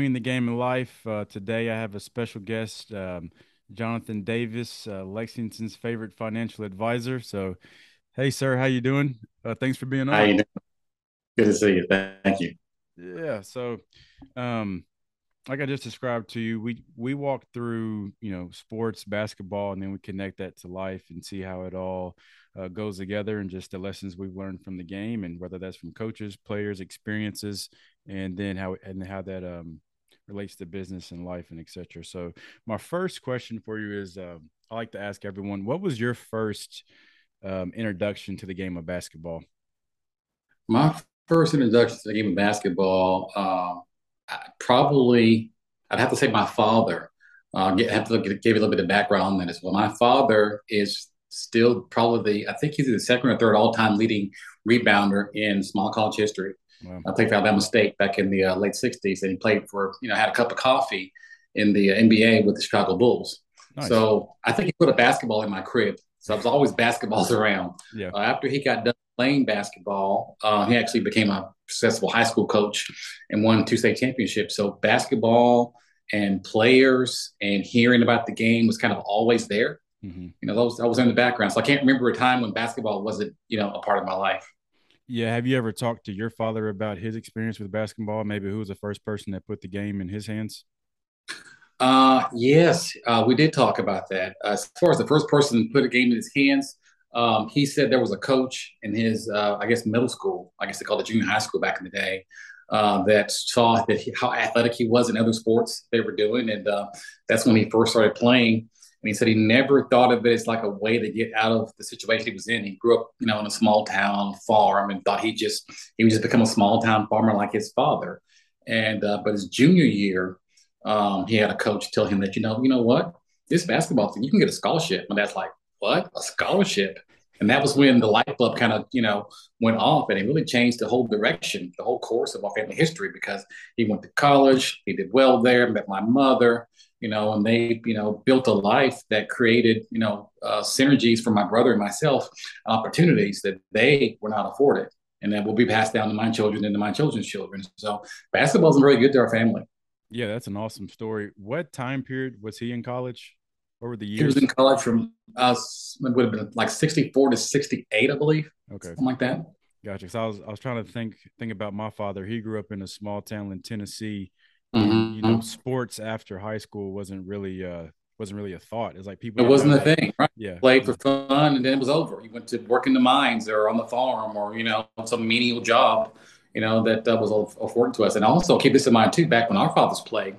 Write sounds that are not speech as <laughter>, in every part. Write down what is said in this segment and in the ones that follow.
Between the Game and Life. Uh, today, I have a special guest, um, Johnathan Davis, uh, Lexington's favorite financial advisor. So, hey, sir, how you doing? Uh, thanks for being on. How you doing? Good to see you. Thank you. Yeah. So, um, like I just described to you, we we walk through you know sports, basketball, and then we connect that to life and see how it all uh, goes together and just the lessons we've learned from the game, and whether that's from coaches, players, experiences, and then how and how that um, relates to business and life and etc. So my first question for you is, uh, I like to ask everyone, what was your first um, introduction to the game of basketball? My first introduction to the game of basketball. Uh probably I'd have to say my father. Uh, get, have to look, give you a little bit of background on that as well. My father is still probably the I think he's the second or third all time leading rebounder in small college history. Wow. I played for Alabama State back in the uh, late '60s, and he played for you know had a cup of coffee in the uh, NBA with the Chicago Bulls. Nice. So I think he put a basketball in my crib. So I was always basketballs <laughs> around. Yeah. Uh, after he got done playing basketball, uh, he actually became a successful high school coach and won two state championships. So basketball and players and hearing about the game was kind of always there. Mm-hmm. You know, those I was in the background, so I can't remember a time when basketball wasn't you know a part of my life. Yeah, have you ever talked to your father about his experience with basketball? Maybe who was the first person that put the game in his hands? Uh, yes, uh, we did talk about that. As far as the first person to put a game in his hands, um, he said there was a coach in his, uh, I guess, middle school. I guess they called it junior high school back in the day. Uh, that saw that he, how athletic he was in other sports they were doing, and uh, that's when he first started playing. And he said he never thought of it as like a way to get out of the situation he was in. He grew up, you know, in a small town farm, and thought he just he would just become a small town farmer like his father. And uh, but his junior year, um, he had a coach tell him that you know, you know what, this basketball thing, you can get a scholarship. And that's like, what a scholarship and that was when the light bulb kind of you know went off and it really changed the whole direction the whole course of our family history because he went to college he did well there met my mother you know and they you know built a life that created you know uh, synergies for my brother and myself opportunities that they were not afforded and that will be passed down to my children and to my children's children so basketball is really good to our family yeah that's an awesome story what time period was he in college over the years? He was in college from us. It would have been like sixty-four to sixty-eight, I believe. Okay, something like that. Gotcha. So I was I was trying to think think about my father. He grew up in a small town in Tennessee. Mm-hmm. You know, sports after high school wasn't really uh wasn't really a thought. It's like people. It wasn't a thing, right? Yeah. Played for fun, and then it was over. You went to work in the mines or on the farm, or you know, some menial job, you know, that uh, was afforded to us. And also keep this in mind too. Back when our fathers played,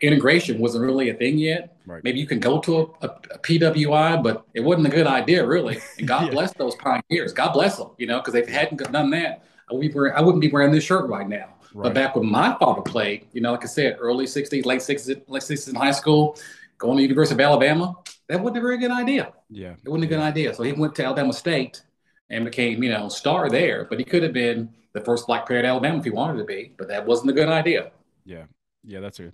integration wasn't really a thing yet. Right. Maybe you can go to a, a, a, PWI, but it wasn't a good idea, really. And God <laughs> yeah. bless those pioneers. God bless them, you know, because if they hadn't done that, I, would wearing, I wouldn't be wearing this shirt right now. Right. But back when my father played, you know, like I said, early 60s, late 60s, late 60s in high school, going to the University of Alabama, that wasn't a very good idea. Yeah. It wasn't a good idea. So he went to Alabama State and became, you know, star there. But he could have been the first black player at Alabama if he wanted to be, but that wasn't a good idea. Yeah. Yeah, that's a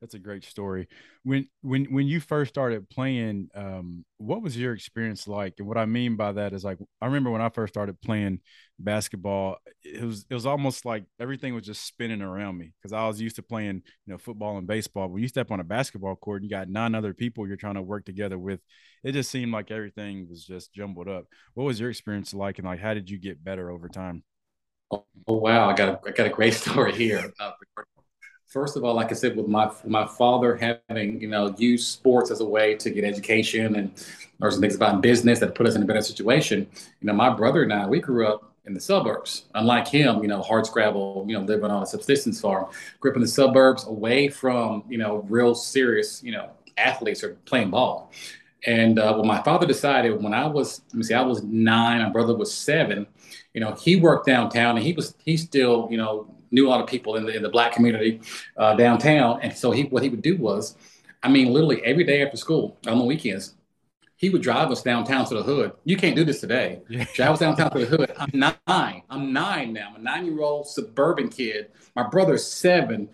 that's a great story. When when when you first started playing, um, what was your experience like? And what I mean by that is like I remember when I first started playing basketball, it was it was almost like everything was just spinning around me because I was used to playing, you know, football and baseball. When you step on a basketball court and you got nine other people you're trying to work together with, it just seemed like everything was just jumbled up. What was your experience like, and like how did you get better over time? Oh, wow, I got a I got a great <laughs> story here. Uh, first of all, like I said, with my my father having you know used sports as a way to get education and learn some things about business that put us in a better situation. You know, my brother and I, we grew up in the suburbs. Unlike him, you know, hard scrabble, you know, living on a subsistence farm, grew up in the suburbs, away from you know real serious you know athletes or playing ball. And uh, well, my father decided when I was, let me see, I was nine, my brother was seven. You know, he worked downtown, and he was he still, you know, knew a lot of people in the in the black community uh, downtown. And so he what he would do was, I mean, literally every day after school on the weekends, he would drive us downtown to the hood. You can't do this today. Drive us downtown to the hood. I'm nine. I'm nine now. I'm a nine year old suburban kid. My brother's seven.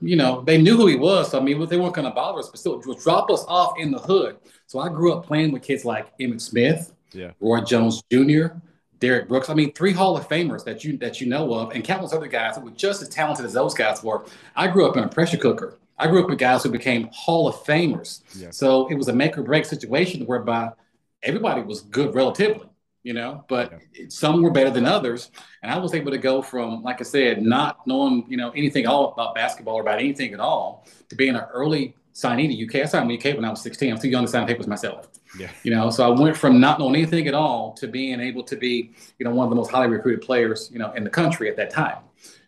You know, they knew who he was. So, I mean, they weren't going to bother us, but still drop us off in the hood. So I grew up playing with kids like Emmitt Smith, yeah. Roy Jones Jr., Derrick Brooks. I mean, three Hall of Famers that you that you know of, and countless other guys who were just as talented as those guys were. I grew up in a pressure cooker. I grew up with guys who became Hall of Famers. Yeah. So it was a make or break situation whereby everybody was good relatively, you know, but yeah. some were better than others. And I was able to go from, like I said, not knowing, you know, anything all about basketball or about anything at all to being an early signee to UK. I signed with UK when I was 16. I'm too young to sign papers myself. Yeah. You know, so I went from not knowing anything at all to being able to be, you know, one of the most highly recruited players, you know, in the country at that time.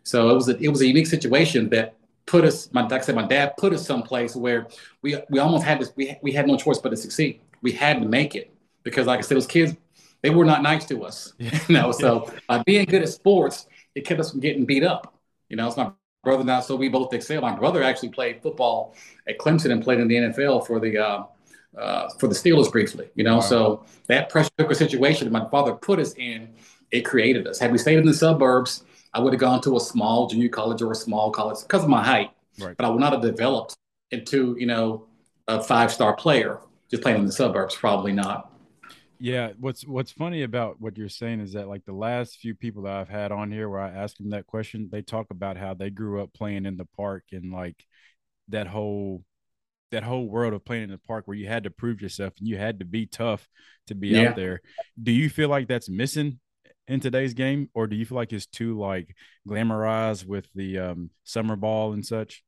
So it was a, it was a unique situation that put us, my, like I said, my dad put us someplace where we, we almost had this, we, we had no choice but to succeed. We had to make it because like I said, those kids, they were not nice to us, yeah. <laughs> you know, so uh, being good at sports, it kept us from getting beat up. You know, it's my brother now, so we both excel. My brother actually played football at Clemson and played in the NFL for the, uh, uh, for the Steelers briefly, you know. Wow. So that pressure cooker situation that my father put us in, it created us. Had we stayed in the suburbs, I would have gone to a small junior college or a small college because of my height. Right. But I would not have developed into, you know, a five star player just playing in the suburbs. Probably not. Yeah, what's what's funny about what you're saying is that like the last few people that I've had on here where I ask them that question, they talk about how they grew up playing in the park and like that whole that whole world of playing in the park where you had to prove yourself and you had to be tough to be yeah. out there. Do you feel like that's missing in today's game, or do you feel like it's too like glamorized with the um, summer ball and such?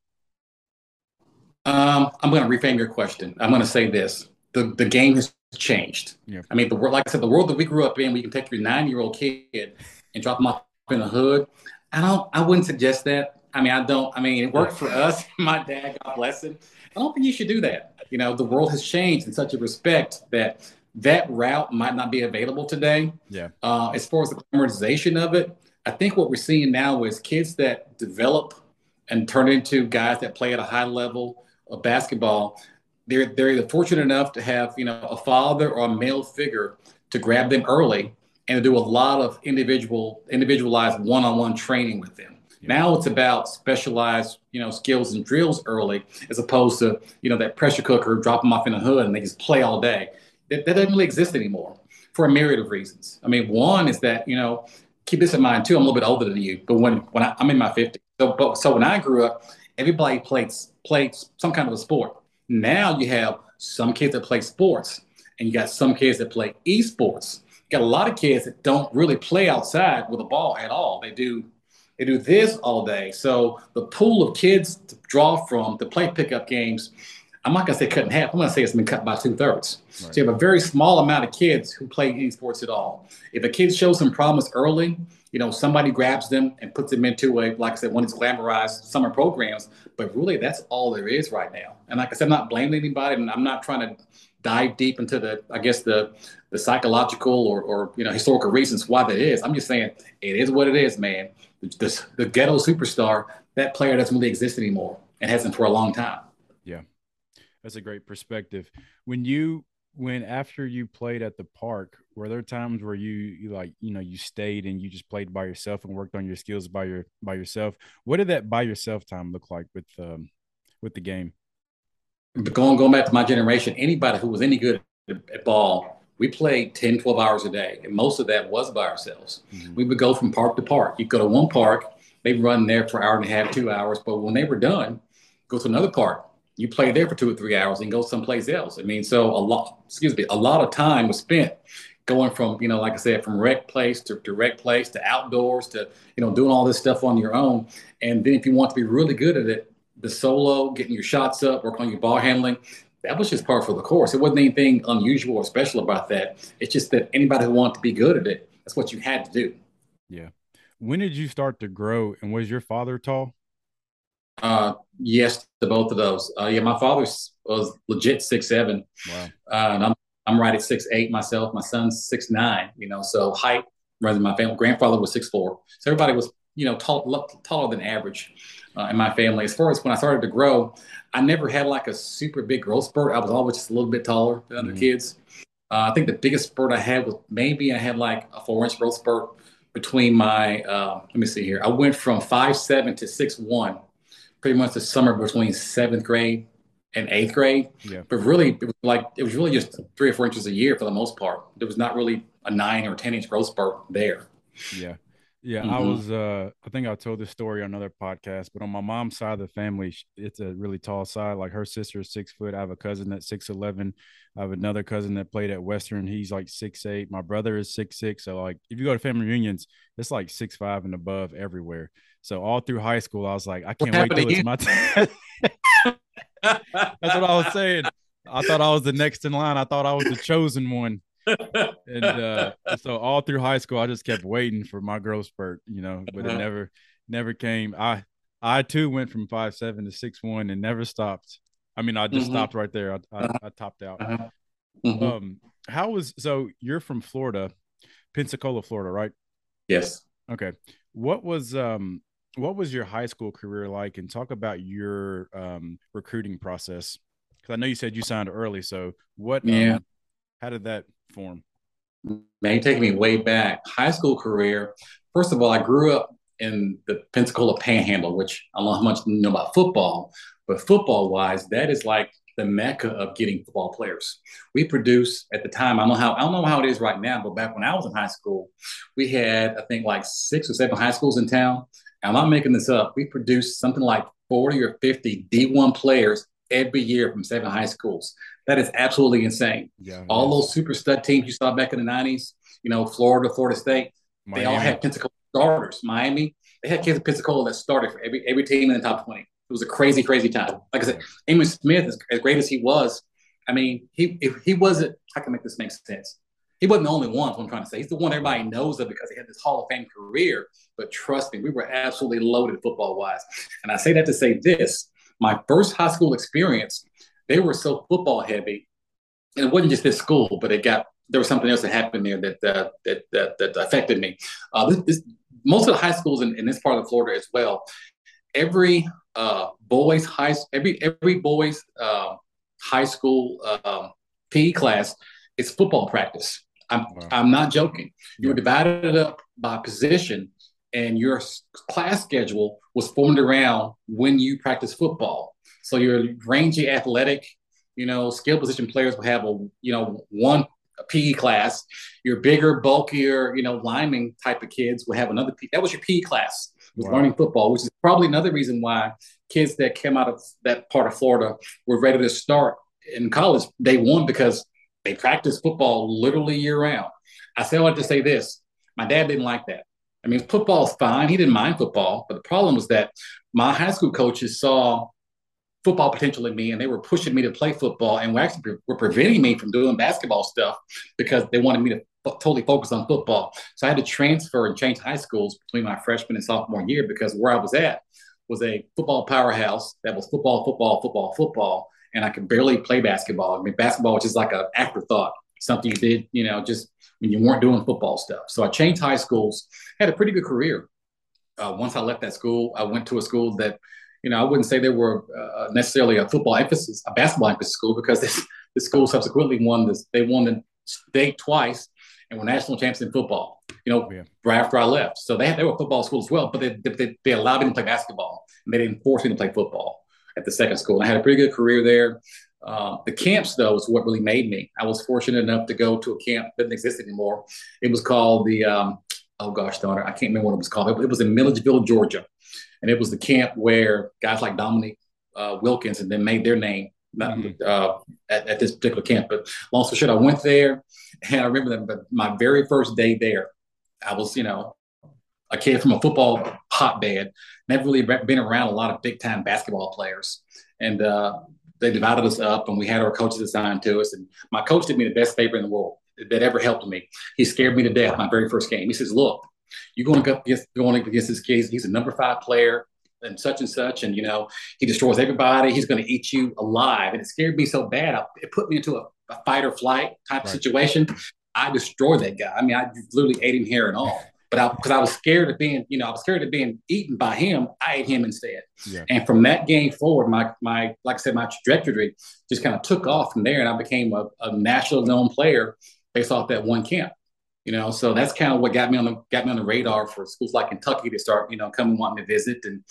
Um, I'm going to reframe your question. I'm going to say this: the the game has changed. Yeah. I mean, the world, like I said, the world that we grew up in, we can take your nine year old kid and drop him off in the hood. I don't. I wouldn't suggest that. I mean, I don't. I mean, it worked for us. <laughs> My dad, God bless him. I don't think you should do that. You know, the world has changed in such a respect that that route might not be available today. Yeah. Uh, as far as the glamorization of it, I think what we're seeing now is kids that develop and turn into guys that play at a high level of basketball. They're they're either fortunate enough to have you know a father or a male figure to grab them early and to do a lot of individual individualized one-on-one training with them. Now it's about specialized, you know, skills and drills early, as opposed to, you know, that pressure cooker, drop them off in the hood and they just play all day. That, that doesn't really exist anymore for a myriad of reasons. I mean, one is that, you know, keep this in mind too. I'm a little bit older than you, but when when I, am in my 50s, so but, so when I grew up, everybody played played some kind of a sport. Now you have some kids that play sports, and you got some kids that play esports. You got a lot of kids that don't really play outside with a ball at all. They do they do this all day. So the pool of kids to draw from to play pickup games, I'm not gonna say cut in half. I'm gonna say it's been cut by two thirds. Right. So you have a very small amount of kids who play any sports at all. If a kid shows some promise early, you know, somebody grabs them and puts them into a, like I said, one of these glamorized summer programs. But really, that's all there is right now. And like I said, I'm not blaming anybody, and I'm not trying to dive deep into the, I guess the the psychological or, or you know historical reasons why that is. I'm just saying it is what it is, man the, the ghetto superstar, that player doesn't really exist anymore and hasn't for a long time. Yeah, that's a great perspective. When you when after you played at the park, were there times where you you like you know you stayed and you just played by yourself and worked on your skills by your by yourself? What did that by yourself time look like with um with the game? Going going back to my generation, anybody who was any good at ball we played 10, 12 hours a day. And most of that was by ourselves. Mm-hmm. We would go from park to park. You go to one park, they'd run there for an hour and a half, two hours. But when they were done, go to another park. You play there for two or three hours and go someplace else. I mean, so a lot, excuse me, a lot of time was spent going from, you know, like I said, from rec place to, rec place to outdoors to, you know, doing all this stuff on your own. And then if you want to be really good at it, the solo, getting your shots up, working on your ball handling, that was just part of the course. It wasn't anything unusual or special about that. It's just that anybody who wanted to be good at it, that's what you had to do. Yeah. When did you start to grow? And was your father tall? Uh, yes, to both of those. Uh, yeah, my father was legit six seven. Wow. Uh, and I'm I'm right at six eight myself. My son's six nine. You know, so height runs in my family. Grandfather was six four. So everybody was you know tall, taller than average uh, in my family. As far as when I started to grow, I never had like a super big growth spurt. I was always just a little bit taller than other mm-hmm. kids. Uh, I think the biggest spurt I had was maybe I had like a four inch growth spurt between my, uh, let me see here. I went from five seven to six one, pretty much the summer between seventh grade and eighth grade. Yeah. But really, it was like, it was really just three or four inches a year for the most part. There was not really a nine or 10 inch growth spurt there. Yeah. Yeah, mm-hmm. I was. Uh, I think I told this story on another podcast, but on my mom's side of the family, it's a really tall side. Like her sister is six foot. I have a cousin that's six eleven. I have another cousin that played at Western. He's like six eight. My brother is six six. So like, if you go to family reunions, it's like six five and above everywhere. So all through high school, I was like, I can't wait till it's my time. <laughs> That's what I was saying. I thought I was the next in line. I thought I was the chosen one and uh, so all through high school, I just kept waiting for my growth spurt, you know, but it uh-huh. never, never came. I, I too went from five seven to six one and never stopped. I mean, I just mm-hmm. stopped right there. I, I, uh-huh. I topped out. Uh-huh. Mm-hmm. Um, how was so? You're from Florida, Pensacola, Florida, right? Yes. Okay. What was um what was your high school career like? And talk about your um recruiting process because I know you said you signed early. So what? Yeah. Um, how did that form? Man, you take me way back. High school career. First of all, I grew up in the Pensacola Panhandle, which I don't know how much you know about football, but football wise, that is like the mecca of getting football players. We produce at the time. I don't know how I don't know how it is right now, but back when I was in high school, we had I think like six or seven high schools in town. I'm not making this up. We produce something like 40 or 50 D1 players every year from seven high schools. That is absolutely insane. Yeah, all those super stud teams you saw back in the 90s, you know, Florida, Florida State, Miami. they all had Pensacola starters. Miami, they had kids at Pensacola that started for every every team in the top 20. It was a crazy, crazy time. Like I said, Emmitt Smith, as, as great as he was, I mean, he if he wasn't, I can make this make sense. He wasn't the only one. What I'm trying to say, he's the one everybody knows of because he had this Hall of Fame career. But trust me, we were absolutely loaded football wise. And I say that to say this: my first high school experience, they were so football heavy. And it wasn't just this school, but it got there was something else that happened there that uh, that, that, that affected me. Uh, this, this, most of the high schools in, in, this part of Florida as well. Every uh, boys high every every boys uh, high school um, PE class is football practice. I'm wow. I'm not joking. You were divided up by position, and your class schedule was formed around when you practice football. So your rangy athletic, you know, skill position players will have a, you know, one PE class. Your bigger, bulkier, you know, lineman type of kids will have another. P- that was your PE class, was wow. learning football, which is probably another reason why kids that came out of that part of Florida were ready to start in college day one because they practice football literally year round. I I like to say this: my dad didn't like that. I mean, football's fine. He didn't mind football, but the problem was that my high school coaches saw football potential in me and they were pushing me to play football and were actually were preventing me from doing basketball stuff because they wanted me to f- totally focus on football. So I had to transfer and change high schools between my freshman and sophomore year because where I was at was a football powerhouse that was football, football, football, football, and I could barely play basketball. I mean, basketball was just like an afterthought, something you did, you know, just when you weren't doing football stuff. So I changed high schools, had a pretty good career. Uh, once I left that school, I went to a school that, you know, I wouldn't say they were uh, necessarily a football emphasis, a basketball emphasis school, because this, this school subsequently won this. They won the state twice and were national champions in football. You know, yeah. right after I left, so they had, they were a football school as well, but they, they, they allowed me to play basketball and they didn't force me to play football at the second school. I had a pretty good career there. Uh, the camps, though, is what really made me. I was fortunate enough to go to a camp that didn't exist anymore. It was called the, um, oh gosh, daughter, I can't remember what it was called. It, it, was in Milledgeville, Georgia. And it was the camp where guys like Dominique uh, Wilkins and then made their name mm-hmm. uh, at, at, this particular camp. But long story short, I went there and I remember that but my very first day there, I was, you know, a kid from a football hotbed, never really been around a lot of big time basketball players. And uh, they divided us up and we had our coaches assigned to us. And my coach did me the best favor in the world that ever helped me. He scared me to death my very first game. He says, Look, you're going go against, going against this kid. He's a number five player and such and such. And, you know, he destroys everybody. He's going to eat you alive. And it scared me so bad. It put me into a, a fight or flight type right. of situation. I destroyed that guy. I mean, I literally ate him hair and all. But I, because I was scared of being, you know, I was scared of being eaten by him, I ate him instead. Yeah. And from that game forward, my, my, like I said, my trajectory just kind of took off from there. And I became a, a national known player based off that one camp. You know, so that's kind of what got me on the got me on the radar for schools like Kentucky to start, you know, coming wanting to visit and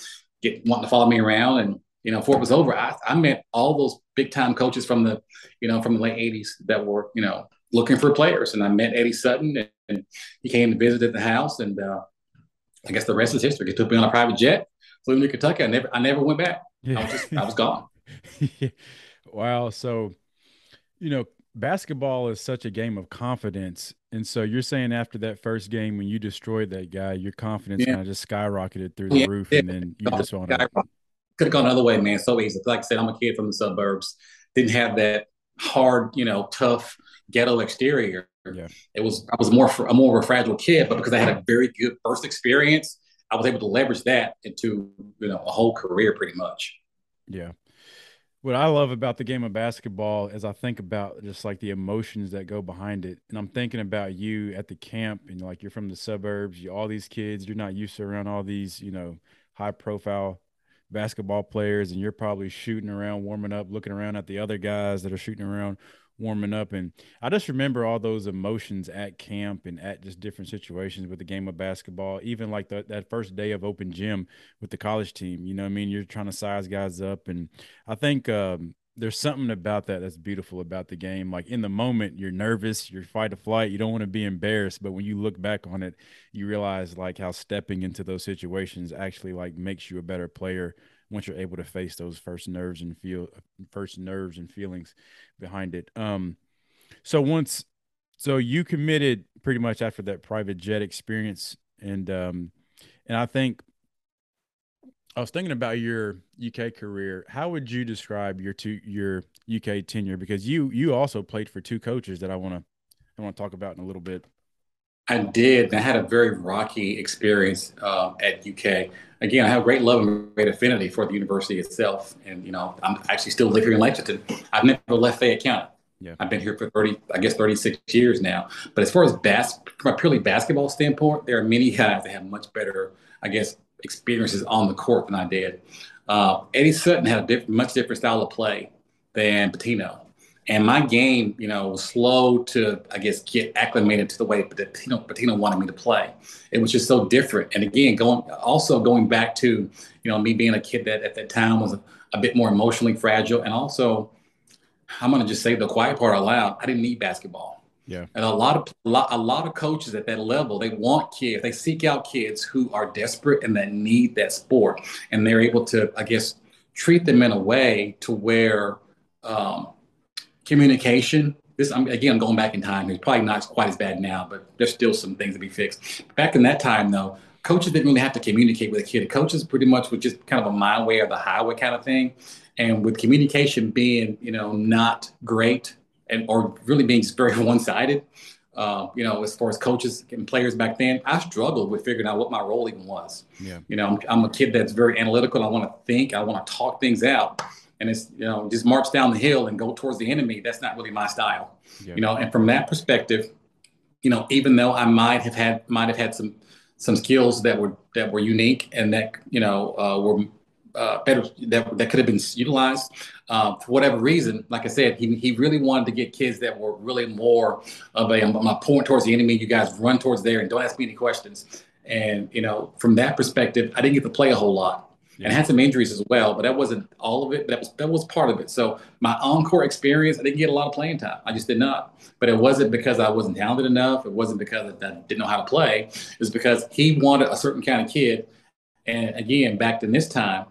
get wanting to follow me around. And you know, before it was over, I, I met all those big time coaches from the, you know, from the late '80s that were, you know, looking for players, and I met Eddie Sutton, and, and he came and visited the house, and uh, I guess the rest is history. He took me on a private jet, flew me to Kentucky. I never, I never went back. Yeah. I was just, I was gone. <laughs> wow. So, you know, basketball is such a game of confidence. And so you're saying after that first game when you destroyed that guy, your confidence yeah. kind of just skyrocketed through the yeah. roof and then you just want to <laughs> could have gone another way, man. So easy. Like I said, I'm a kid from the suburbs. Didn't have that hard, you know, tough ghetto exterior. Yeah. It was I was more a more of a fragile kid, but because I had a very good first experience, I was able to leverage that into you know a whole career pretty much. Yeah. What I love about the game of basketball is I think about just like the emotions that go behind it. And I'm thinking about you at the camp and like you're from the suburbs, you all these kids, you're not used to around all these, you know, high profile basketball players and you're probably shooting around, warming up, looking around at the other guys that are shooting around, warming up. And I just remember all those emotions at camp and at just different situations with the game of basketball, even like the, that first day of open gym with the college team. You know I mean? You're trying to size guys up. And I think um, there's something about that that's beautiful about the game. Like in the moment, you're nervous, you're fight or flight, you don't want to be embarrassed, but when you look back on it, you realize like how stepping into those situations actually like makes you a better player once you're able to face those first nerves and feel first nerves and feelings behind it. Um, so once, so you committed pretty much after that private jet experience, and um, and I think I was thinking about your UK career. How would you describe your two your UK tenure? Because you you also played for two coaches that I want to I want to talk about in a little bit. I did. And I had a very rocky experience uh, at UK. Again, I have great love and great affinity for the university itself, and you know, I'm actually still living in Lexington. I've never left Fayette County. Yeah. I've been here for 30, I guess 36 years now. But as far as bas- from a purely basketball standpoint, there are many guys that have much better, I guess, experiences on the court than I did. Uh, Eddie Sutton had a diff- much different style of play than Pitino. And my game, you know, was slow to, I guess, get acclimated to the way that Pitino, Pitino wanted me to play. It was just so different. And again, going also going back to, you know, me being a kid that at that time was a, a bit more emotionally fragile. And also, I'm going to just say the quiet part aloud, I didn't need basketball. Yeah. And a lot of a lot, a lot of coaches at that level, they want kids, they seek out kids who are desperate and that need that sport, and they're able to, I guess, treat them in a way to where um, communication. This I'm, again, I'm going back in time. It's probably not quite as bad now, but there's still some things to be fixed. Back in that time, though, coaches didn't really have to communicate with a kid. Coaches pretty much would just kind of a my way or the highway kind of thing. And with communication being, you know, not great and or really being just very <laughs> one-sided. Uh, you know, as far as coaches and players back then, I struggled with figuring out what my role even was. Yeah. You know, I'm, I'm a kid that's very analytical. I want to think. I want to talk things out. And it's you know just march down the hill and go towards the enemy. That's not really my style. Yeah. You know, and from that perspective, you know, even though I might have had might have had some some skills that were that were unique and that you know uh, were uh, better that, that could have been utilized uh, for whatever reason. Like I said, he, he really wanted to get kids that were really more of a I'm, I'm point towards the enemy. You guys run towards there and don't ask me any questions. And you know, from that perspective, I didn't get to play a whole lot. Yeah. And had some injuries as well, but that wasn't all of it. That was that was part of it. So my encore experience, I didn't get a lot of playing time. I just did not. But it wasn't because I wasn't talented enough. It wasn't because I didn't know how to play. It was because he wanted a certain kind of kid and again, back in this time,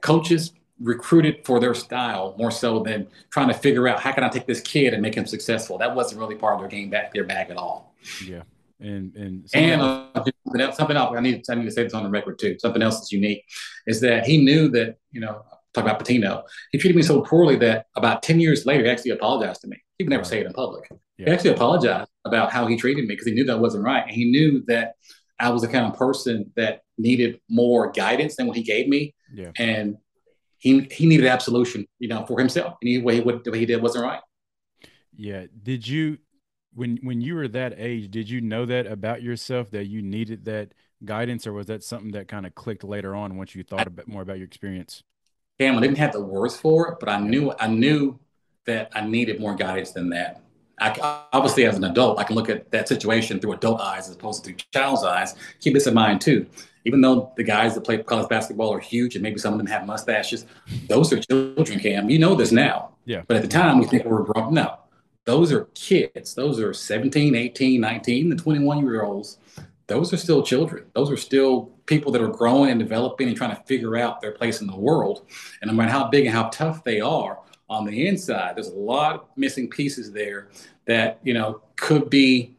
coaches recruited for their style more so than trying to figure out how can I take this kid and make him successful. That wasn't really part of their game back their bag at all. Yeah. And and and uh, something, else, something else I need I need to say this on the record too. Something else that's unique is that he knew that you know talk about Pitino. He treated me so poorly that about ten years later he actually apologized to me. He would never right. say it in public. Yeah. He actually apologized about how he treated me because he knew that wasn't right, and he knew that I was the kind of person that needed more guidance than what he gave me. Yeah. And he he needed absolution, you know, for himself. He needed what he, what he did wasn't right. Yeah. Did you when when you were that age, did you know that about yourself that you needed that guidance, or was that something that kind of clicked later on once you thought a bit more about your experience? Damn, I didn't have the words for it, but I knew I knew that I needed more guidance than that. I, obviously, as an adult, I can look at that situation through adult eyes as opposed to through child's eyes. Keep this in mind too. Even though the guys that play college basketball are huge and maybe some of them have mustaches, those are children, Cam. You know this now. Yeah. But at the time, we think we're grown. No, those are kids. Those are 17, 18, 19, the 21 year olds. Those are still children. Those are still people that are growing and developing and trying to figure out their place in the world. And no matter how big and how tough they are on the inside, there's a lot of missing pieces there that, you know, could be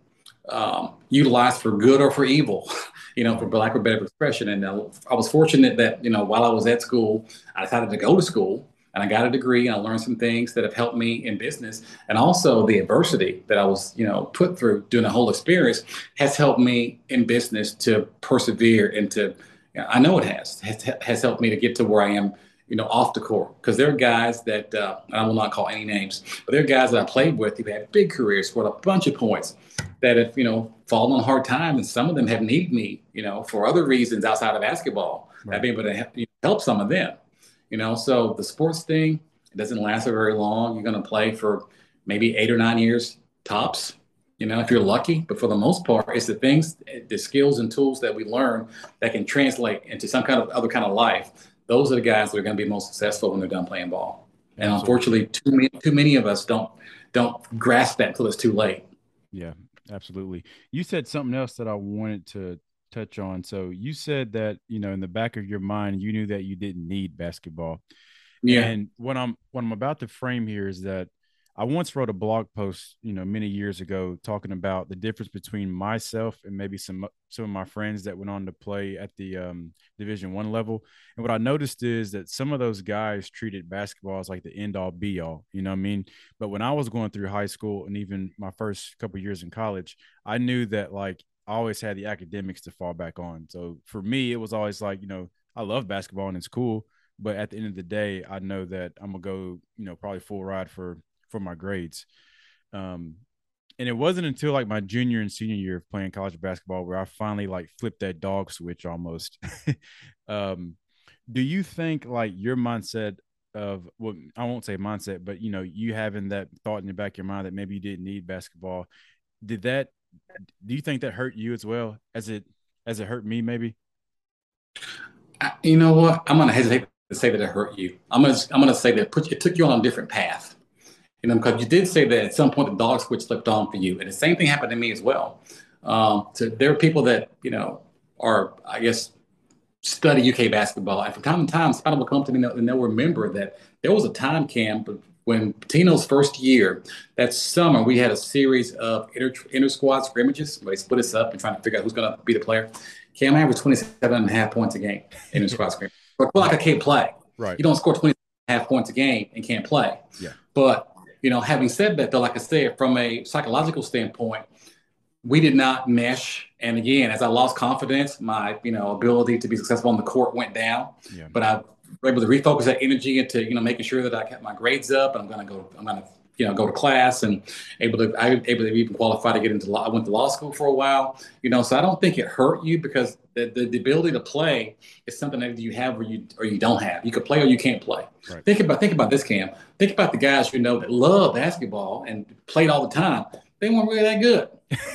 um, utilized for good or for evil, <laughs> you know, for lack of better expression. And uh, I was fortunate that, you know, while I was at school, I decided to go to school and I got a degree and I learned some things that have helped me in business. And also the adversity that I was, you know, put through during the whole experience has helped me in business to persevere and to, you know, I know it has, has, has helped me to get to where I am you know, off the court. Because there are guys that, uh, I will not call any names, but there are guys that I played with who had big careers, scored a bunch of points that have, you know, fallen on hard times. And some of them have needed me, you know, for other reasons outside of basketball. Right. I've been able to help some of them. You know, so the sports thing it doesn't last very long. You're going to play for maybe eight or nine years tops. You know, if you're lucky, but for the most part, it's the things, the skills and tools that we learn that can translate into some kind of other kind of life. Those are the guys that are going to be most successful when they're done playing ball. And unfortunately, too many, too many of us don't don't grasp that until it's too late. Yeah, absolutely. You said something else that I wanted to touch on. So you said that you know in the back of your mind you knew that you didn't need basketball. Yeah. And what I'm what I'm about to frame here is that I once wrote a blog post, you know, many years ago, talking about the difference between myself and maybe some some of my friends that went on to play at the um, Division One level. And what I noticed is that some of those guys treated basketball as like the end all be all. You know what I mean? But when I was going through high school and even my first couple years in college, I knew that like Always had the academics to fall back on. So for me, it was always like, you know, I love basketball and it's cool, but at the end of the day, I know that I'm gonna go, you know, probably full ride for for my grades. Um, and it wasn't until like my junior and senior year of playing college basketball where I finally like flipped that dog switch almost. <laughs> um, do you think like your mindset of well, I won't say mindset, but you know, you having that thought in the back of your mind that maybe you didn't need basketball, did that do you think that hurt you as well? As it as it hurt me maybe? You know what? I'm gonna hesitate to say that it hurt you. I'm gonna i'm gonna say that put, it took you on a different path. You know because you did say that at some point the dog switch flipped on for you and the same thing happened to me as well. Um, so there are people that you know are i guess study uk basketball and from time to time somebody will come to me and they'll remember that there was a time camp when Pitino's first year, that summer, we had a series of inter, inter squad scrimmages where they split us up and trying to figure out who's going to be the player. Cam averaged 27 and a half points a game in inter squad scrimmage. <laughs> But like I can't play. Right. You don't score 20 and a half points a game and can't play. Yeah. But, you know, having said that, though, like I said, from a psychological standpoint, we did not mesh. And again, as I lost confidence, my, you know, ability to be successful on the court went down. Yeah. But I able to refocus that energy into you know making sure that I kept my grades up. I'm going to go. I'm going to you know go to class and able to I able to even qualify to get into law. I went to law school for a while. You know, so I don't think it hurt you because the, the, the ability to play is something that you have or you or you don't have. You could play or you can't play. Right. Think about think about this, Cam. Think about the guys you know that love basketball and played all the time. They weren't really that good.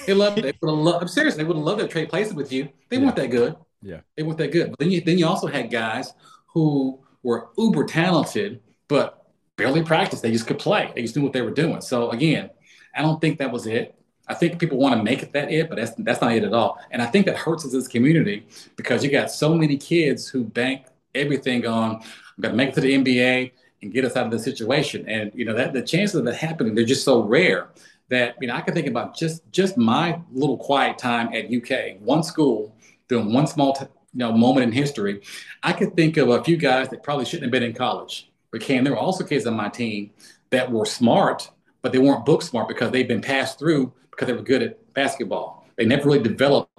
They loved it. They would have loved. I'm serious. they would have loved to trade places with you. They yeah. weren't that good. Yeah, they weren't that good. But then you then you also had guys who were uber talented, but barely practiced. They just could play. They just knew what they were doing. So again, I don't think that was it. I think people want to make it that it, but that's that's not it at all. And I think that hurts us as a community because you got so many kids who bank everything on I'm gonna make it to the NBA and get us out of the situation. And you know that the chances of that happening they're just so rare that you know I can think about just just my little quiet time at UK, one school doing one small t- you know moment in history, I could think of a few guys that probably shouldn't have been in college. But Cam, there were also kids on my team that were smart, but they weren't book smart because they'd been passed through because they were good at basketball. They never really developed,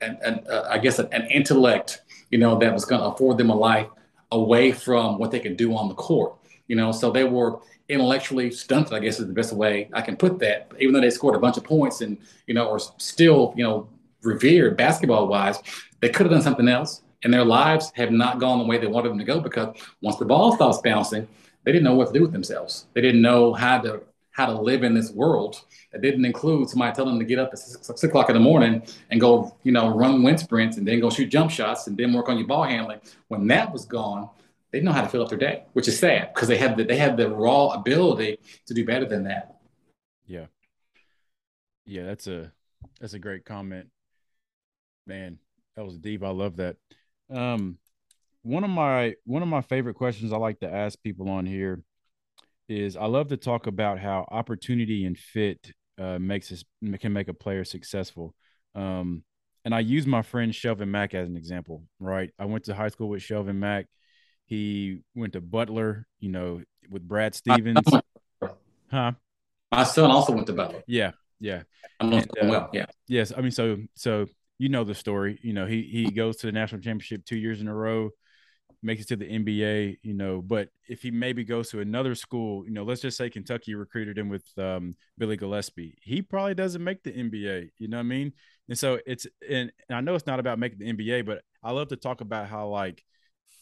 an, an uh, I guess, an, an intellect, you know, that was going to afford them a life away from what they could do on the court. You know, so they were intellectually stunted, I guess is the best way I can put that. Even though they scored a bunch of points and, you know, are still, you know, revered basketball wise, they could have done something else, and their lives have not gone the way they wanted them to go because once the ball stops bouncing, they didn't know what to do with themselves. They didn't know how to how to live in this world. That didn't include somebody telling them to get up at six, six o'clock in the morning and go, you know, run wind sprints and then go shoot jump shots and then work on your ball handling. When that was gone, they didn't know how to fill up their day, which is sad because they had the, they had the raw ability to do better than that. Yeah. Yeah, that's a that's a great comment. Man, that was deep. I love that. Um one of my one of my favorite questions I like to ask people on here is I love to talk about how opportunity and fit uh, makes us can make a player successful. Um, and I use my friend Shelvin Mack as an example, right? I went to high school with Shelvin Mack. He went to Butler, you know, with Brad Stevens. Huh? My son also went to Butler. Yeah, yeah. I'm and, uh, well, yeah. Yes, I mean, so so you know the story. You know, he he goes to the national championship two years in a row makes it to the NBA, you know, but if he maybe goes to another school, you know, let's just say Kentucky recruited him with um, Billy Gillispie, he probably doesn't make the NBA, you know what I mean? And so it's, and, and I know it's not about making the NBA, but I love to talk about how like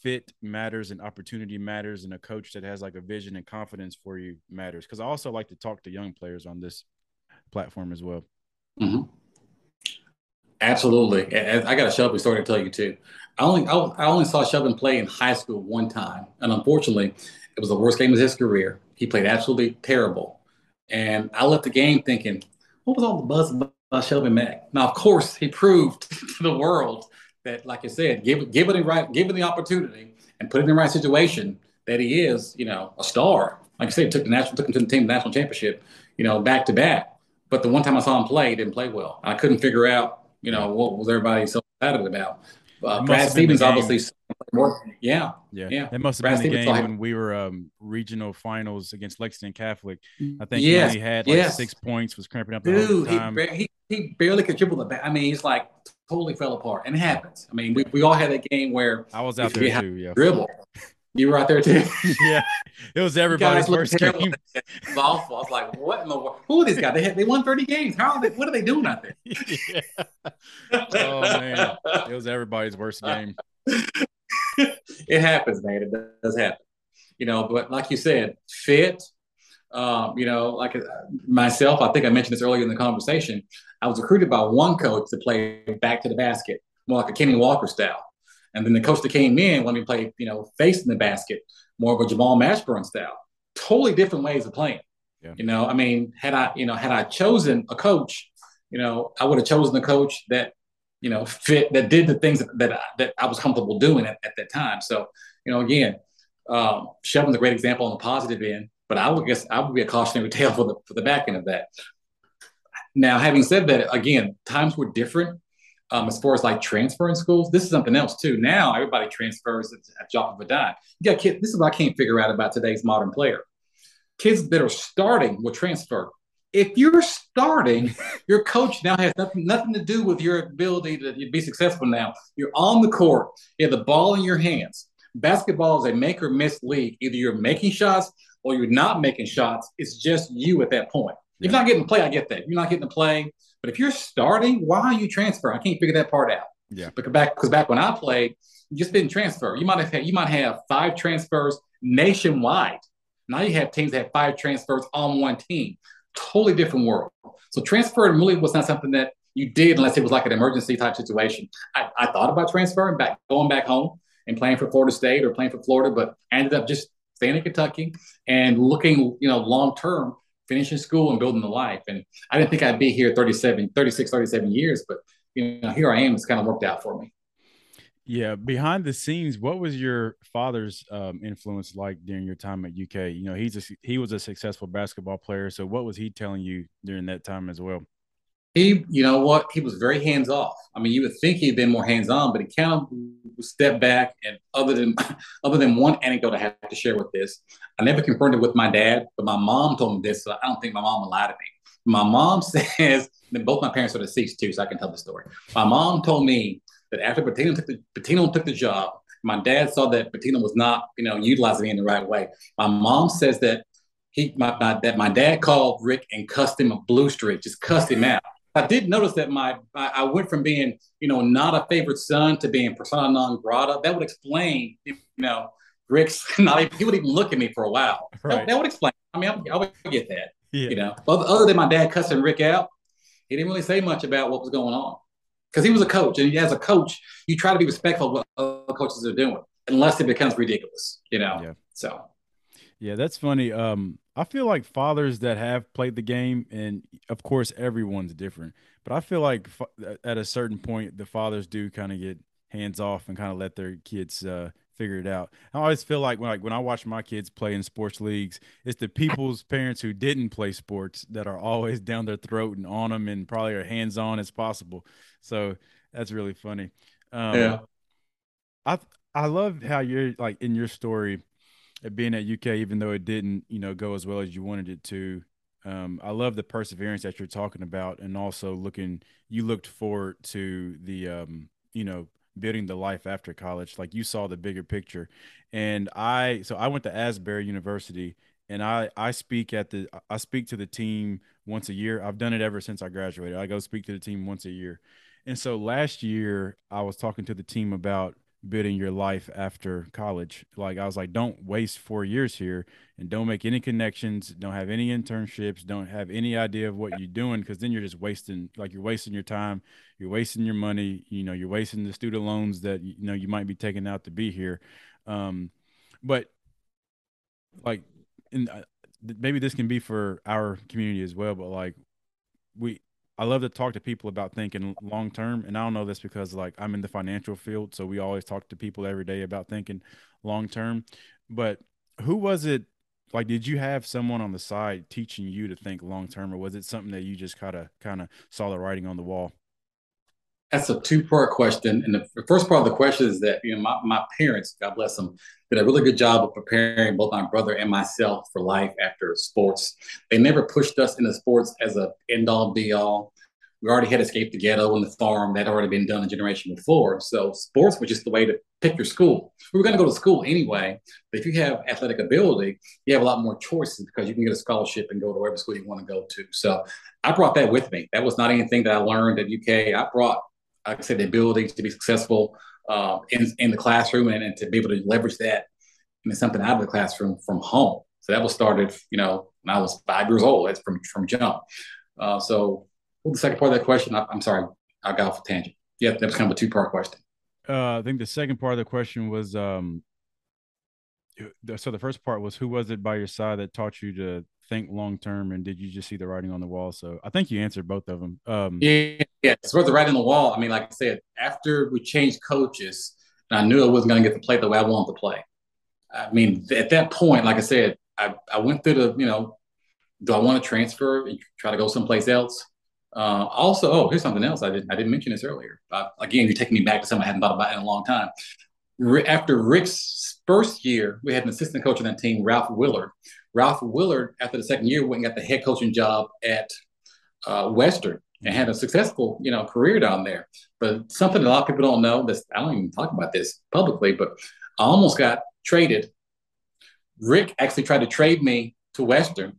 fit matters and opportunity matters and a coach that has like a vision and confidence for you matters. Cause I also like to talk to young players on this platform as well. Mm-hmm. Absolutely. I got a Shelby story to tell you too. I only I only saw Shelvin play in high school one time, and unfortunately, it was the worst game of his career. He played absolutely terrible, and I left the game thinking, "What was all the buzz about Shelvin Mack?" Now, of course, he proved <laughs> to the world that, like I said, give give it the right, give it the opportunity, and put it in the right situation, that he is, you know, a star. Like I said, took the national, took him to the team national championship, you know, back to back. But the one time I saw him play, he didn't play well. I couldn't figure out, you know, what was everybody so excited about. Uh, Brad Stevens obviously. Yeah, yeah, yeah. It must have Brad been the Stevens game when we were um, regional finals against Lexington Catholic. I think yes, he had like yes. six points, was cramping up the Dude, whole time. He, he, he barely contributed. The I mean, he's like totally fell apart, and it happens. I mean, we, we all had that game where I was out there too. Yeah, dribble. You were out there too. <laughs> yeah, it was everybody's first game. It was <laughs> awful. I was like, "What in the world? Who are these guys? They had, they won thirty games. How are they? What are they doing out there?" <laughs> yeah. Oh man, it was everybody's worst game. it happens, man. It does happen. You know, but like you said, fit. Um, you know, like uh, myself, I think I mentioned this earlier in the conversation. I was recruited by one coach to play back to the basket, more like a Kenny Walker style. And then the coach that came in let me play, you know, face in the basket, more of a Jamal Mashburn style. Totally different ways of playing. Yeah. You know, I mean, had I, you know, had I chosen a coach, you know, I would have chosen a coach that you know, fit that did the things that that I, that I was comfortable doing at, at that time. So, you know, again, um, Shelvin's a great example on the positive end, but I would guess I would be a cautionary tale for the for the back end of that. Now, having said that, again, times were different um, as far as like transferring schools. This is something else too. Now everybody transfers at, drop of a dime. You got kids. This is what I can't figure out about today's modern player. Kids that are starting will transfer if you're starting, <laughs> your coach now has nothing, nothing to do with your ability to be successful now. You're on the court, you have the ball in your hands. Basketball is a make or miss league. Either you're making shots or you're not making shots. It's just you at that point. You're not getting to play, I get that. You're not getting to play. But if you're starting, why are you transferring? I can't figure that part out. Yeah. Because back because back when I played, you just didn't transfer. You might have had, you might have five transfers nationwide. Now you have teams that have five transfers on one team totally different world. So transferring really was not something that you did unless it was like an emergency type situation. I, I thought about transferring back, going back home and playing for Florida State or playing for Florida, but I ended up just staying in Kentucky and looking, you know, long term, finishing school and building the life. And I didn't think I'd be here 37, 36, 37 years, but you know, here I am. It's kind of worked out for me. Yeah, behind the scenes, what was your father's um, influence like during your time at UK? You know, he's a, he was a successful basketball player. So, what was he telling you during that time as well? He, you know what, he was very hands off. I mean, you would think he'd been more hands on, but he kind of stepped back. And other than <laughs> other than one anecdote I have to share with this, I never confirmed it with my dad, but my mom told me this. So I don't think my mom would lie to me. My mom <laughs> says that both my parents are deceased too, so I can tell the story. My mom told me that after Pitino took the Pitino took the job, my dad saw that Pitino was not, you know, utilizing me in the right way. My mom says that he my, my, that my dad called Rick and cussed him a blue streak, just cussed him out. I did notice that my I, went from being, you know, not a favorite son to being persona non grata. That would explain, you know, Rick's <laughs> not even, he would even look at me for a while. Right. That, that would explain. I mean, I, I would get that. Yeah. You know, other, other than my dad cussing Rick out, he didn't really say much about what was going on because he was a coach, and as a coach, you try to be respectful of what other coaches are doing, unless it becomes ridiculous, you know. Yeah. So. Yeah, that's funny. Um, I feel like fathers that have played the game, and of course everyone's different, but I feel like at a certain point the fathers do kind of get hands off and kind of let their kids uh, figure it out. I always feel like when like when I watch my kids play in sports leagues, it's the people's parents who didn't play sports that are always <laughs> down their throat and on them and probably are hands on as possible. So that's really funny. Um, yeah, I I love how you're like in your story being at UK, even though it didn't, you know, go as well as you wanted it to. Um, I love the perseverance that you're talking about, and also looking. You looked forward to the, um, you know, building the life after college. Like you saw the bigger picture, and I. So I went to Asbury University, and I I speak at the I speak to the team once a year. I've done it ever since I graduated. I go speak to the team once a year, and so last year I was talking to the team about building your life after college. Like I was like, don't waste four years here and don't make any connections, don't have any internships, don't have any idea of what you're doing because then you're just wasting like you're wasting your time, you're wasting your money, you know, you're wasting the student loans that you know you might be taking out to be here. Um, but like, and uh, maybe this can be for our community as well. But like, we I love to talk to people about thinking long term. And I don't know this because like I'm in the financial field, so we always talk to people every day about thinking long term. But who was it? Like, did you have someone on the side teaching you to think long term, or was it something that you just kind of kind of saw the writing on the wall? That's a two part question. And the first part of the question is that, you know, my, my parents, God bless them, did a really good job of preparing both my brother and myself for life after sports. They never pushed us into sports as a end all be all. We already had escaped the ghetto and the farm that had already been done a generation before. So sports was just the way to pick your school. We were going to go to school anyway, but if you have athletic ability, you have a lot more choices because you can get a scholarship and go to whatever school you want to go to. So I brought that with me. That was not anything that I learned at UK. I brought like I said, the ability to be successful uh, in, in the classroom and, and, to be able to leverage that into something out of the classroom from home. So that was started, you know, when I was five years old. That's from from jump. Uh, so the second part of that question? I, am sorry, I got off a tangent. Yeah, that was kind of a two part question. Uh, I think the second part of the question was um, so the first part was who was it by your side that taught you to think long term and did you just see the writing on the wall? So i think you answered both of them um, yeah yeah it's worth the writing on the wall. I mean like i said after we changed coaches and i knew i wasn't going to get to play the way i wanted to play. I mean at that point like i said i, I went through the you know do i want to transfer and try to go someplace else? Uh, also oh here's something else i didn't i didn't mention this earlier. Uh, again you're taking me back to something i hadn't thought about in a long time. After rick's first year we had an assistant coach on that team ralph willard Ralph Willard, after the second year, went and got the head coaching job at uh, Western and had a successful, you know, career down there. But something a lot of people don't know. This I don't even talk about this publicly, but I almost got traded. Rick actually tried to trade me to Western.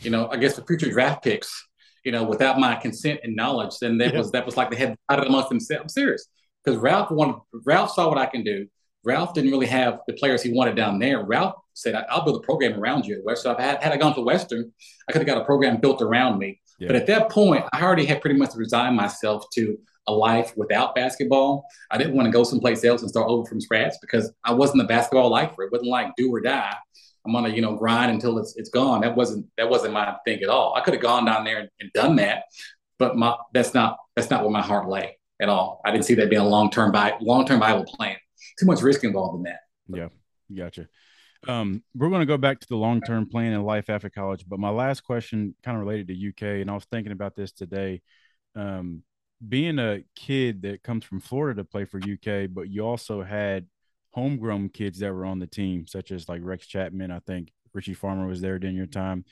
You know, I guess for future draft picks. You know, without my consent and knowledge, then that yeah. was that was like they had decided amongst themselves. I'm serious because Ralph wanted. Ralph saw what I can do. Ralph didn't really have the players he wanted down there. Ralph said, "I'll build a program around you at Western." Had, had I gone to Western, I could have got a program built around me. Yeah. But at that point, I already had pretty much resigned myself to a life without basketball. I didn't want to go someplace else and start over from scratch because I wasn't a basketball lifer. It wasn't like do or die. I'm gonna, you know, grind until it's it's gone. That wasn't that wasn't my thing at all. I could have gone down there and, and done that, but my that's not that's not where my heart lay at all. I didn't see that being a long term long term viable plan too much risk involved in that. Yeah, gotcha. Um, we're going to go back to the long term plan and life after college, but my last question kind of related to UK, and I was thinking about this today. Um, being a kid that comes from Florida to play for UK, but you also had homegrown kids that were on the team, such as like Rex Chapman. I think Richie Farmer was there during your time.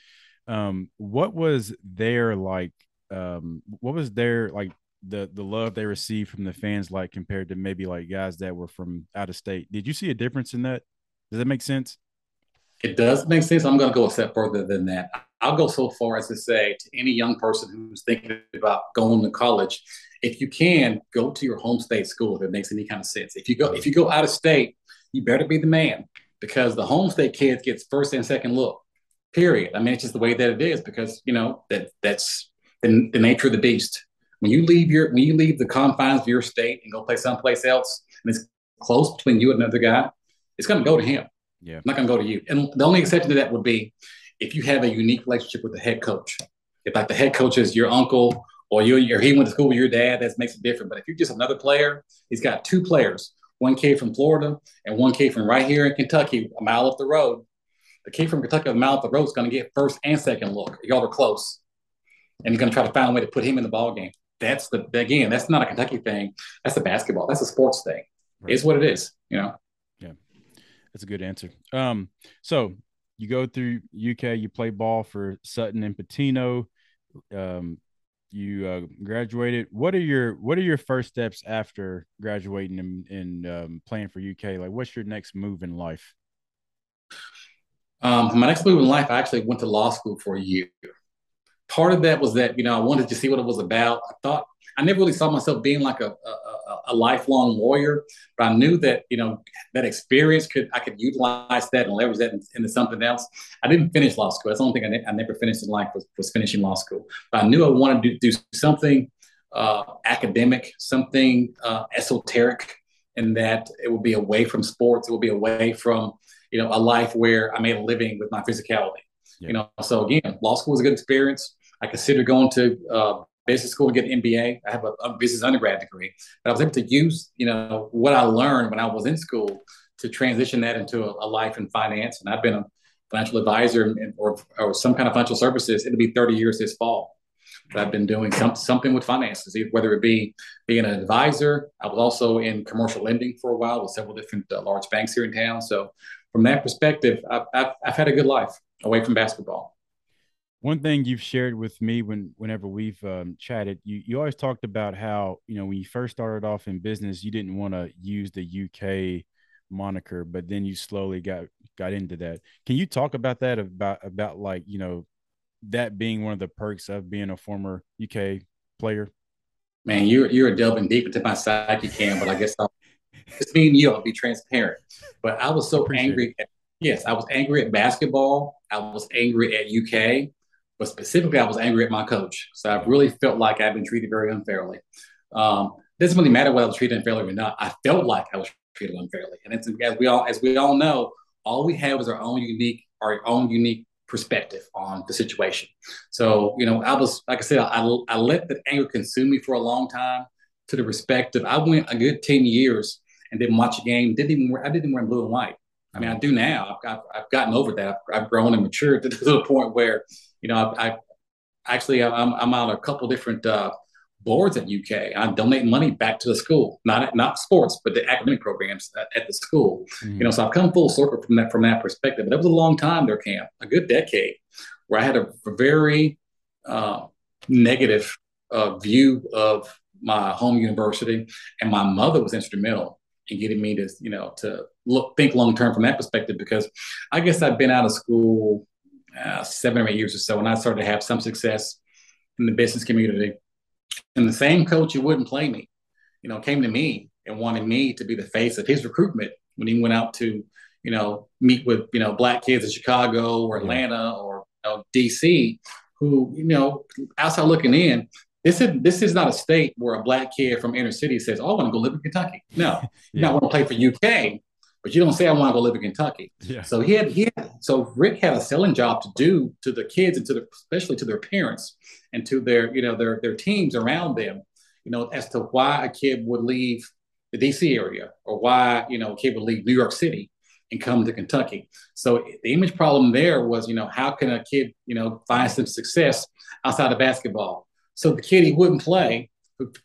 Um, what was their like? Um, what was their like the the love they received from the fans like compared to maybe like guys that were from out of state. Did you see a difference in that? Does that make sense? It does make sense. I'm going to go a step further than that. I'll go so far as to say to any young person who's thinking about going to college, if you can, go to your home state school if it makes any kind of sense. If you go if you go out of state, you better be the man because the home state kids gets first and second look. Period. I mean, it's just the way that it is because you know that that's the, the nature of the beast. When you leave your when you leave the confines of your state and go play someplace else, and it's close between you and another guy, it's going to go to him. Yeah, not going to go to you. And the only exception to that would be if you have a unique relationship with the head coach. If like the head coach is your uncle or you or he went to school with your dad, that makes it different. But if you're just another player, he's got two players, one kid from Florida and one kid from right here in Kentucky, a mile up the road. The kid from Kentucky, a mile up the road, is going to get first and second look. Y'all are close, and he's going to try to find a way to put him in the ball game. That's the again, that's not a Kentucky thing. That's a basketball. That's a sports thing. Right. It's what it is. You know. Yeah, that's a good answer. Um, so you go through UK, you play ball for Sutton and Pitino. Um, you uh, graduated. What are your What are your first steps after graduating and, and um, playing for UK? Like, what's your next move in life? Um, my next move in life, I actually went to law school for a year. Part of that was that you know I wanted to see what it was about. I thought I never really saw myself being like a, a, a, lifelong lawyer, but I knew that you know that experience could I could utilize that and leverage that into something else. I didn't finish law school. That's the only thing I, ne- I never finished in life was, was finishing law school. But I knew I wanted to do something uh, academic, something uh, esoteric, and that it would be away from sports. It would be away from you know a life where I made a living with my physicality. Yeah. You know, so again, law school was a good experience. I considered going to uh, business school to get an MBA. I have a, a, business undergrad degree, but I was able to use, you know, what I learned when I was in school to transition that into a, a life in finance. And I've been a financial advisor or, or some kind of financial services. It'll be 30 years this fall. But I've been doing some, something with finances, whether it be being an advisor. I was also in commercial lending for a while with several different uh, large banks here in town. So from that perspective, I've, I've, I've had a good life away from basketball one thing you've shared with me when whenever we've um, chatted you you always talked about how you know when you first started off in business you didn't want to use the uk moniker but then you slowly got got into that. Can you talk about that about about like you know that being one of the perks of being a former uk player? Man you're you're delving deep into my psyche cam but i guess I'll, it's me and you i'll be transparent. But i was so angry at, yes i was angry at basketball. I was angry at uk but specifically, I was angry at my coach. So I really felt like I've been treated very unfairly. Um, doesn't really matter whether I was treated unfairly or not. I felt like I was treated unfairly, and it's, as we all as we all know, all we have is our own unique our own unique perspective on the situation. So you know, I was like I said, I, I let that anger consume me for a long time. To the respect of, I went a good ten years and didn't watch a game. Didn't even wear, I didn't wear blue and white. I mean, I do now. I've, I've, I've gotten over that. I've, I've, grown and matured to the point where you know, I, I actually I'm, I'm on a couple different uh, boards at UK. I donate money back to the school, not not sports, but the academic programs at, at the school. Mm-hmm. You know, so I've come full circle from that from that perspective. But it was a long time there, Cam, a good decade, where I had a, a very uh, negative uh, view of my home university, and my mother was instrumental in getting me to you know to look think long term from that perspective because I guess I've been out of school uh, seven or eight years or so, and I started to have some success in the business community. And the same coach who wouldn't play me, you know, came to me and wanted me to be the face of his recruitment when he went out to, you know, meet with, you know, black kids in Chicago or Atlanta or you know, DC, who, you know, outside looking in, this is this is not a state where a black kid from inner city says, "Oh, I want to go live in Kentucky." No, <laughs> yeah. you want to play for UK but you don't say I want to go live in Kentucky. Yeah. So he had he had, so Rick had a selling job to do to the kids and to the especially to their parents and to their you know their their teams around them, you know, as to why a kid would leave the DC area or why you know a kid would leave New York City and come to Kentucky. So the image problem there was you know how can a kid you know find some success outside of basketball? So the kid he wouldn't play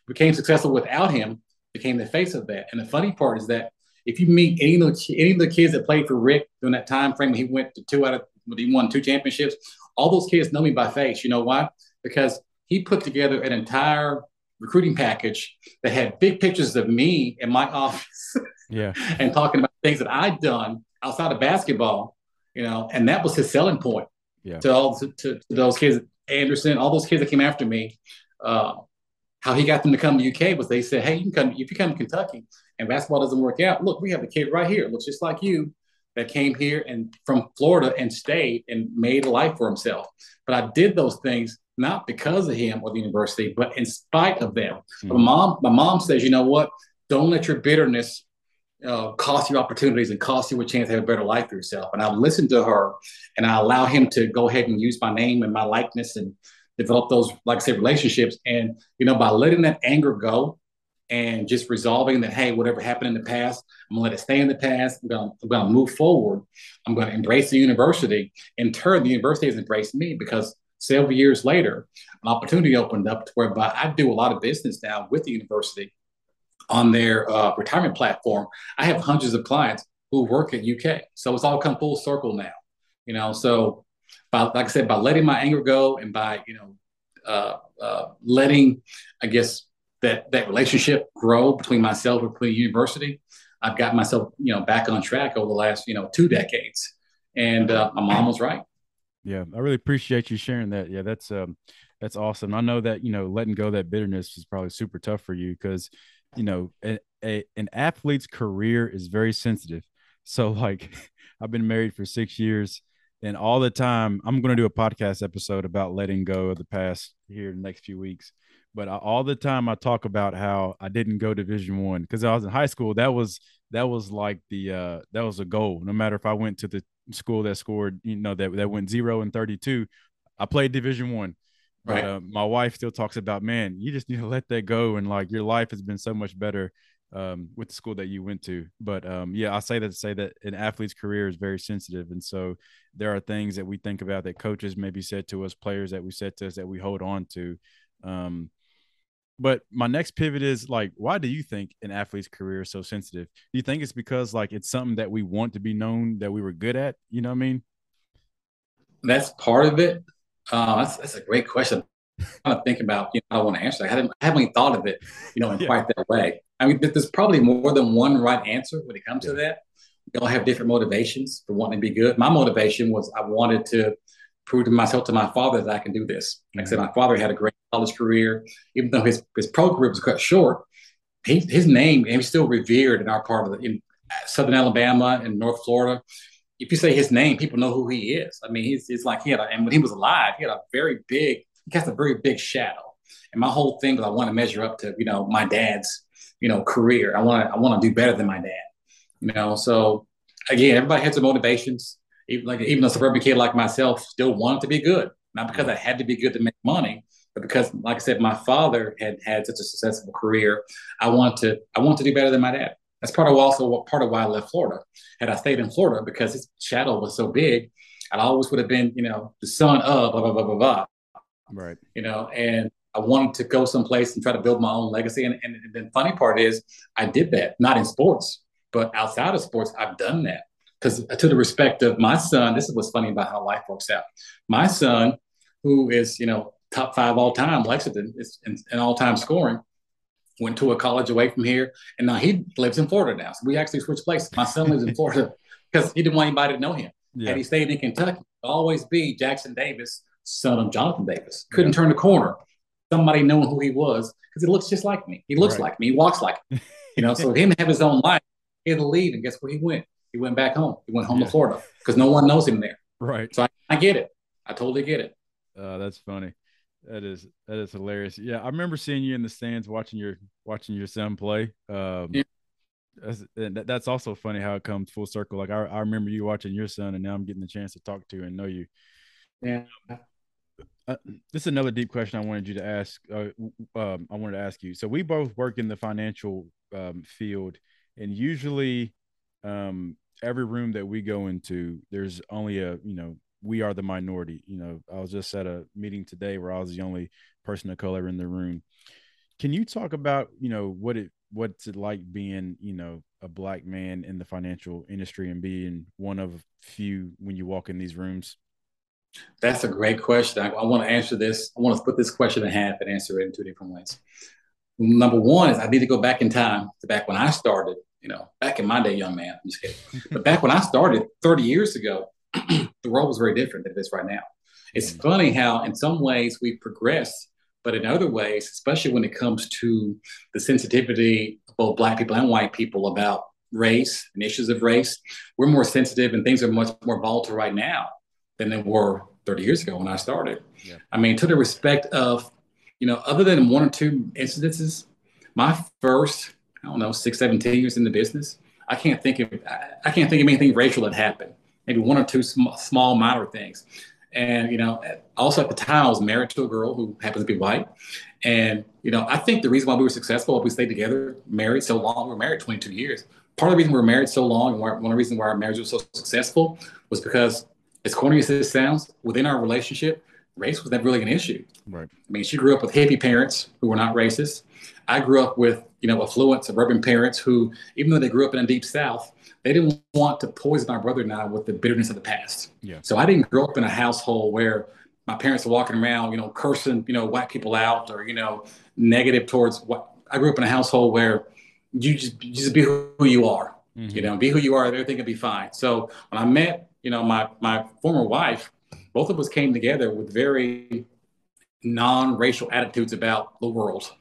became successful without him became the face of that. And the funny part is that if you meet any of the any of the kids that played for Rick during that time frame, when he went to two out of when he won two championships. All those kids know me by face. You know why? Because he put together an entire recruiting package that had big pictures of me in my <laughs> office. Yeah. and talking about things that I'd done outside of basketball, you know, and that was his selling point. Yeah. To all to, to, to those kids, Anderson, all those kids that came after me, uh, how he got them to come to UK was they said, Hey, you can come if you come to Kentucky, and basketball doesn't work out, look, we have a kid right here, looks just like you, that came here and from Florida and stayed and made a life for himself. But I did those things not because of him or the university, but in spite of them. Mm-hmm. My mom, my mom says, you know what? Don't let your bitterness uh, cost you opportunities and cost you a chance to have a better life for yourself. And I listened to her and I allow him to go ahead and use my name and my likeness and develop those, like I said, relationships. And, you know, by letting that anger go and just resolving that, hey, whatever happened in the past, I'm gonna let it stay in the past. I'm gonna, I'm gonna move forward. I'm gonna embrace the university. In turn, the university has embraced me because several years later, an opportunity opened up to whereby I do a lot of business now with the university on their uh, retirement platform. I have hundreds of clients who work at UK. So it's all come full circle now, you know. So, by, like I said, by letting my anger go and by you know uh, uh, letting, I guess that that relationship grow between myself and between university, I've got myself you know back on track over the last you know two decades, and uh, my mom was right. Yeah, I really appreciate you sharing that. Yeah, that's um, that's awesome. I know that you know letting go that bitterness is probably super tough for you because you know a, a, an athlete's career is very sensitive. So like, <laughs> I've been married for six years, and all the time I'm going to do a podcast episode about letting go of the past here in the next few weeks. But I, all the time I talk about how I didn't go Division One because I was in high school. That was that was like the uh, that was a goal. No matter if I went to the school that scored, you know, that that went zero and thirty two, I played Division One. Right. But uh, my wife still talks about, man, you just need to let that go, and like your life has been so much better um, with the school that you went to. But um, yeah, I say that to say that an athlete's career is very sensitive, and so there are things that we think about that coaches maybe said to us, players that we said to us that we hold on to. Um, but my next pivot is like, why do you think an athlete's career is so sensitive? Do you think it's because like it's something that we want to be known that we were good at? You know what I mean? That's part of it. Uh, that's, that's a great question. I'm trying to think about, you know, I don't want to answer. I haven't, I haven't thought of it, you know, in <laughs> yeah. quite that way. I mean, there's probably more than one right answer when it comes yeah. to that. We all have different motivations for wanting to be good. My motivation was I wanted to prove to myself to my father that I can do this. Like I said, my father had a great college career, even though his, his pro career was cut short. He, his name he's still revered in our part of the in Southern Alabama and North Florida if you say his name, people know who he is. I mean, he's like he had a, and when he was alive, he had a very big, he cast a very big shadow. And my whole thing was I want to measure up to, you know, my dad's, you know, career. I want to, I want to do better than my dad. You know, so again, everybody has their motivations. Even like even a suburban kid like myself still wanted to be good. Not because I had to be good to make money, but because, like I said, my father had had such a successful career. I want to, I want to do better than my dad. That's part of also part of why I left Florida. Had I stayed in Florida because his shadow was so big, I always would have been, you know, the son of blah blah blah blah blah. Right. You know, and I wanted to go someplace and try to build my own legacy. And, and the funny part is, I did that not in sports, but outside of sports, I've done that because to the respect of my son. This is what's funny about how life works out. My son, who is you know top five all time, Lexington, is in, in all time scoring went to a college away from here, and now he lives in Florida now. So we actually switched places. My son lives in <laughs> Florida because he didn't want anybody to know him. Yeah. Had he stayed in Kentucky, always be Jackson Davis, son of Johnathan Davis. Couldn't yeah. turn the corner. Somebody knowing who he was because he looks just like me. He looks right. like me. He walks like me. <laughs> You know, so him have his own life. He had to leave, and guess where he went? He went back home. He went home yeah. to Florida because no one knows him there. Right. So I, I get it. I totally get it. Uh, that's funny. That is that is hilarious. Yeah, I remember seeing you in the stands watching your watching your son play. Um, yeah. that's, that's also funny how it comes full circle. Like I, I remember you watching your son, and now I'm getting the chance to talk to and know you. Yeah. Uh, this is another deep question I wanted you to ask. Uh, um, I wanted to ask you. So we both work in the financial um, field, and usually, um, every room that we go into, there's only a you know we are the minority. You know, I was just at a meeting today where I was the only person of color in the room. Can you talk about, you know, what it what's it like being, you know, a black man in the financial industry and being one of few when you walk in these rooms? That's a great question. I, I want to answer this. I want to split this question in half and answer it in two different ways. Number one is I need to go back in time to back when I started, you know, back in my day, young man. I'm just kidding. but back when I started 30 years ago, <clears throat> the world was very different than it is right now. It's mm-hmm. funny how, in some ways, we've progressed, but in other ways, especially when it comes to the sensitivity of both Black people and white people about race and issues of race, we're more sensitive and things are much more volatile right now than they were 30 years ago when I started. Yeah. I mean, to the respect of, you know, other than one or two incidences, my first, I don't know, six, 17 years in the business, I can't think of I can't think of anything racial that happened. Maybe one or two sm- small minor things. And you know, also at the time, I was married to a girl who happens to be white. And you know, I think the reason why we were successful, if we stayed together, married so long, we were married 22 years. Part of the reason we were married so long, and one of the reasons why our marriage was so successful, was because, as corny as this sounds, within our relationship, race was never really an issue. Right. I mean, she grew up with hippie parents who were not racist. I grew up with, you know, affluent suburban parents who, even though they grew up in a deep South, they didn't want to poison my brother and I with the bitterness of the past. Yeah. So I didn't grow up in a household where my parents were walking around, you know, cursing, you know, white people out or, you know, negative towards what I grew up in a household where you just, you just be who you are, mm-hmm. you know, be who you are, everything will be fine. So when I met, you know, my, my former wife, both of us came together with very non-racial attitudes about the world.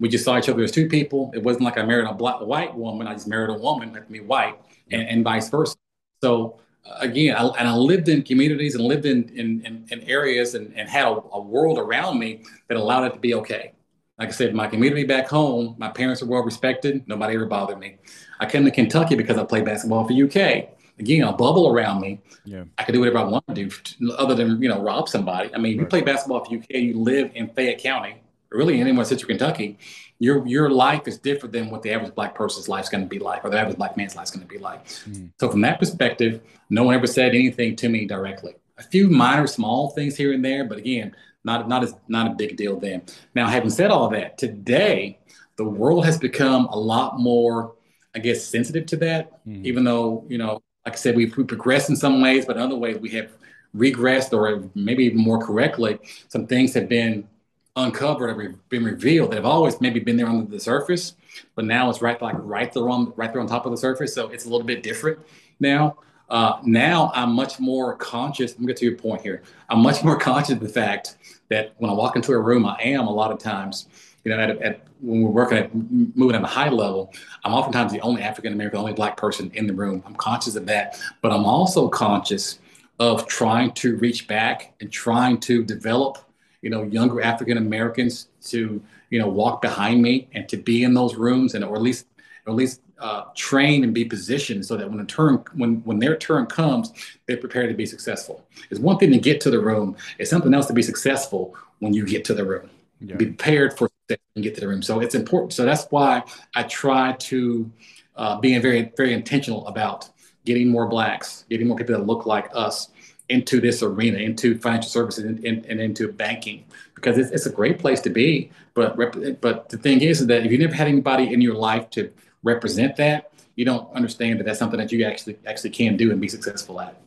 We just saw each other as two people. It wasn't like I married a black, white woman. I just married a woman, like me white, and, and vice versa. So uh, again, I, and I lived in communities and lived in in, in, in areas and, and had a, a, world around me that allowed it to be okay. Like I said, my community back home, my parents were well respected. Nobody ever bothered me. I came to Kentucky because I played basketball for UK. Again, a bubble around me. Yeah. I could do whatever I want to do, other than you know rob somebody. I mean, right. you play basketball for UK, you live in Fayette County, really anywhere in Central Kentucky your your life is different than what the average black person's life is going to be like, or the average black man's life is going to be like. Mm. So from that perspective, no one ever said anything to me directly. A few minor, small things here and there, but again, not not as not a big deal then. Now, having said all that, today the world has become a lot more, I guess, sensitive to that. Mm. Even though you know, like I said, we've, we progressed in some ways, but in other ways we have regressed, or maybe even more correctly, some things have been uncovered or been revealed that have always maybe been there under the surface, but now it's right like right there on right there on top of the surface. So it's a little bit different now. Uh, now I'm much more conscious. Me get to your point here. I'm much more conscious of the fact that when I walk into a room, I am a lot of times, you know, at, at when we're working at moving at a high level, I'm oftentimes the only African American, only black person in the room. I'm conscious of that, but I'm also conscious of trying to reach back and trying to develop you know, younger African Americans to, you know, walk behind me and to be in those rooms and or at least or at least uh, train and be positioned so that when a turn when when their turn comes, they're prepared to be successful. It's one thing to get to the room. It's something else to be successful when you get to the room. Yeah. Be prepared for and get to the room. So it's important. So that's why I try to uh, being very very intentional about getting more blacks, getting more people that look like us into this arena, into financial services and, and, and into banking, because it's, it's, a great place to be. But but the thing is that if you never had anybody in your life to represent that, you don't understand that that's something that you actually actually can do and be successful at.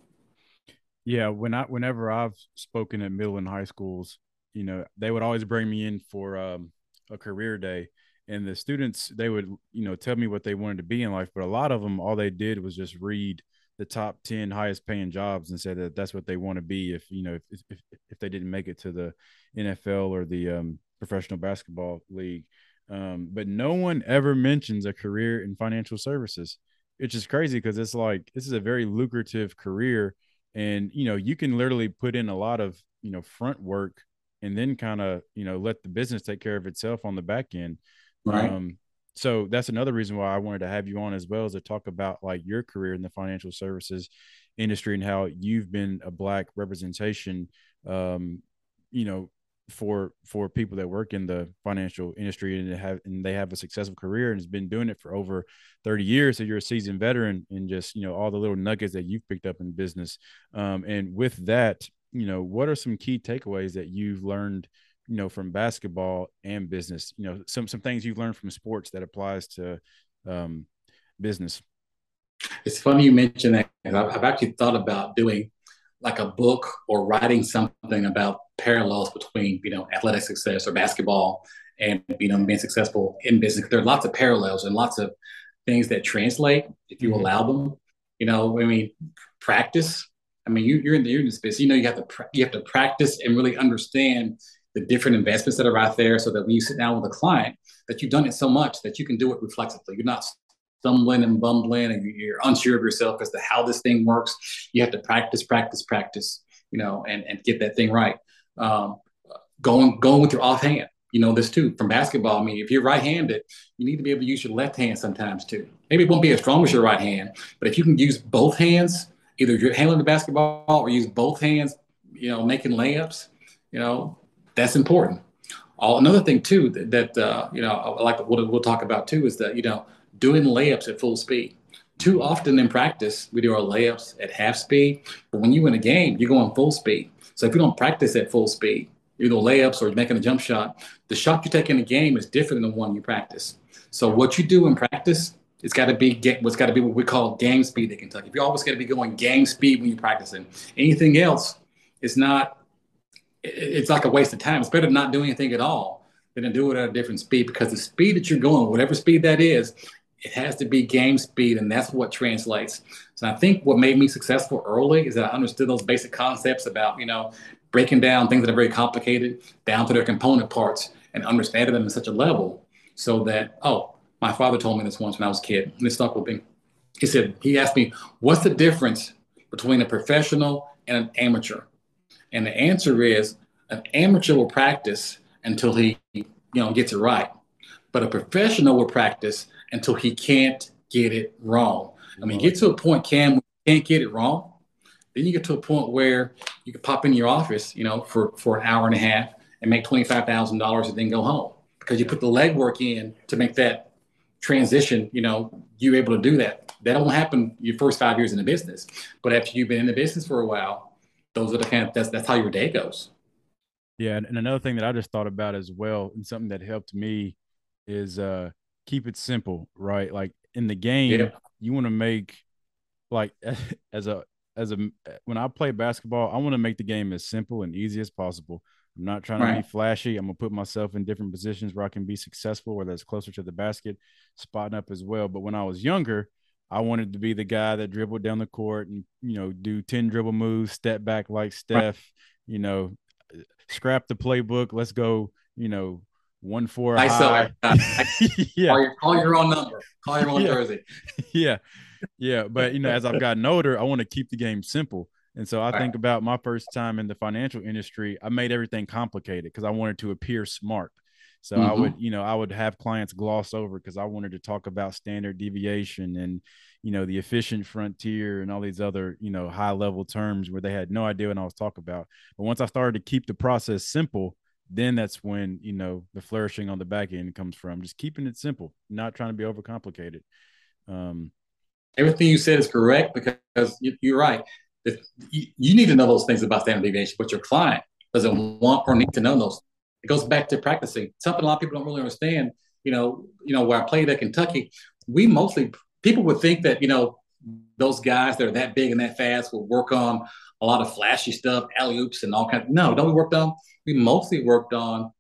Yeah, when I whenever I've spoken at middle and high schools, you know, they would always bring me in for um, a career day, and the students they would you know tell me what they wanted to be in life, but a lot of them all they did was just read the top 10 highest paying jobs and say that that's what they want to be if you know if, if, if they didn't make it to the NFL or the um, professional basketball league. Um, but no one ever mentions a career in financial services which is crazy because it's like this is a very lucrative career. And you know you can literally put in a lot of you know front work and then kind of you know let the business take care of itself on the back end. Right. Um, so that's another reason why I wanted to have you on as well as to talk about like your career in the financial services industry and how you've been a black representation um, you know for for people that work in the financial industry and have and they have a successful career and has been doing it for over 30 years. So you're a seasoned veteran and just you know all the little nuggets that you've picked up in business. Um, and with that you know what are some key takeaways that you've learned you know from basketball and business you know some some things you've learned from sports that applies to um, business. It's funny you mentioned that I've actually thought about doing like a book or writing something about parallels between you know athletic success or basketball and you know being successful in business. There are lots of parallels and lots of things that translate if you mm-hmm. allow them. You know i mean practice. I mean you, are in the this business you know you have to you have to practice and really understand the different investments that are out there so that when you sit down with a client, that you've done it so much that you can do it reflexively. You're not stumbling and bumbling and you're unsure of yourself as to how this thing works. You have to practice, practice, practice, you know, and, and get that thing right. Um, going, going with your offhand. you know this too from basketball. I mean, if you're right-handed, you need to be able to use your left hand sometimes too. Maybe it won't be as strong as your right hand, but if you can use both hands, either you're handling the basketball or use both hands, you know, making layups, you know, that's important. All, another thing too that, that uh, you know, like what we'll talk about too is that you know doing layups at full speed. Too often in practice, we do our layups at half speed, but when you win a game, you're going full speed. So if you don't practice at full speed, you either layups or making a jump shot, the shot you take in a game is different than the one you practice. So what you do in practice, it's got to be get what's got to be what we call game speed at Kentucky. If you always got to be going game speed when you're practicing, anything else is not. It's like a waste of time. It's better to not do anything at all than to do it at a different speed because the speed that you're going, whatever speed that is, it has to be game speed, and that's what translates. So I think what made me successful early is that I understood those basic concepts about you know breaking down things that are very complicated down to their component parts and understanding them at such a level so that oh my father told me this once when I was a kid and it stuck with me. He said he asked me what's the difference between a professional and an amateur, and the answer is an amateur will practice until he you know gets it right, but a professional will practice until he can't get it wrong. I mean, get to a point, Cam, you can't get it wrong. Then you get to a point where you can pop in your office, you know, for, for an hour and a half and make $25,000 and then go home because you put the legwork in to make that transition, you know, you're able to do that. That won't happen your first five years in the business. But after you've been in the business for a while, those are the kind of, that's, that's how your day goes. Yeah. And another thing that I just thought about as well, and something that helped me is, uh, keep it simple, right? Like in the game, yeah. you want to make like <laughs> as a as a when I play basketball, I want to make the game as simple and easy as possible. I'm not trying right. to be flashy. I'm gonna put myself in different positions where I can be successful, whether it's closer to the basket, spotting up as well. But when I was younger, I wanted to be the guy that dribbled down the court and you know do ten dribble moves, step back like Steph, right. you know, scrap the playbook. Let's go, you know, one four I high. Saw <laughs> yeah. Call your, call your own number. Call your own yeah. jersey. <laughs> yeah. Yeah. But you know, as I've gotten older, I want to keep the game simple. And so I think about my first time in the financial industry, I made everything complicated because I wanted to appear smart. So mm-hmm. I would, you know, I would have clients gloss over because I wanted to talk about standard deviation and, you know, the efficient frontier and all these other, you know, high level terms where they had no idea what I was talking about. But once I started to keep the process simple, then that's when you know the flourishing on the back end comes from just keeping it simple not trying to be overcomplicated um, everything you said is correct because you're right you need to know those things about standard deviation but your client doesn't want or need to know those it goes back to practicing something a lot of people don't really understand you know you know where i played at kentucky we mostly people would think that you know those guys that are that big and that fast will work on a lot of flashy stuff, alley oops and all kinds. Of, no, don't we worked on? We mostly worked on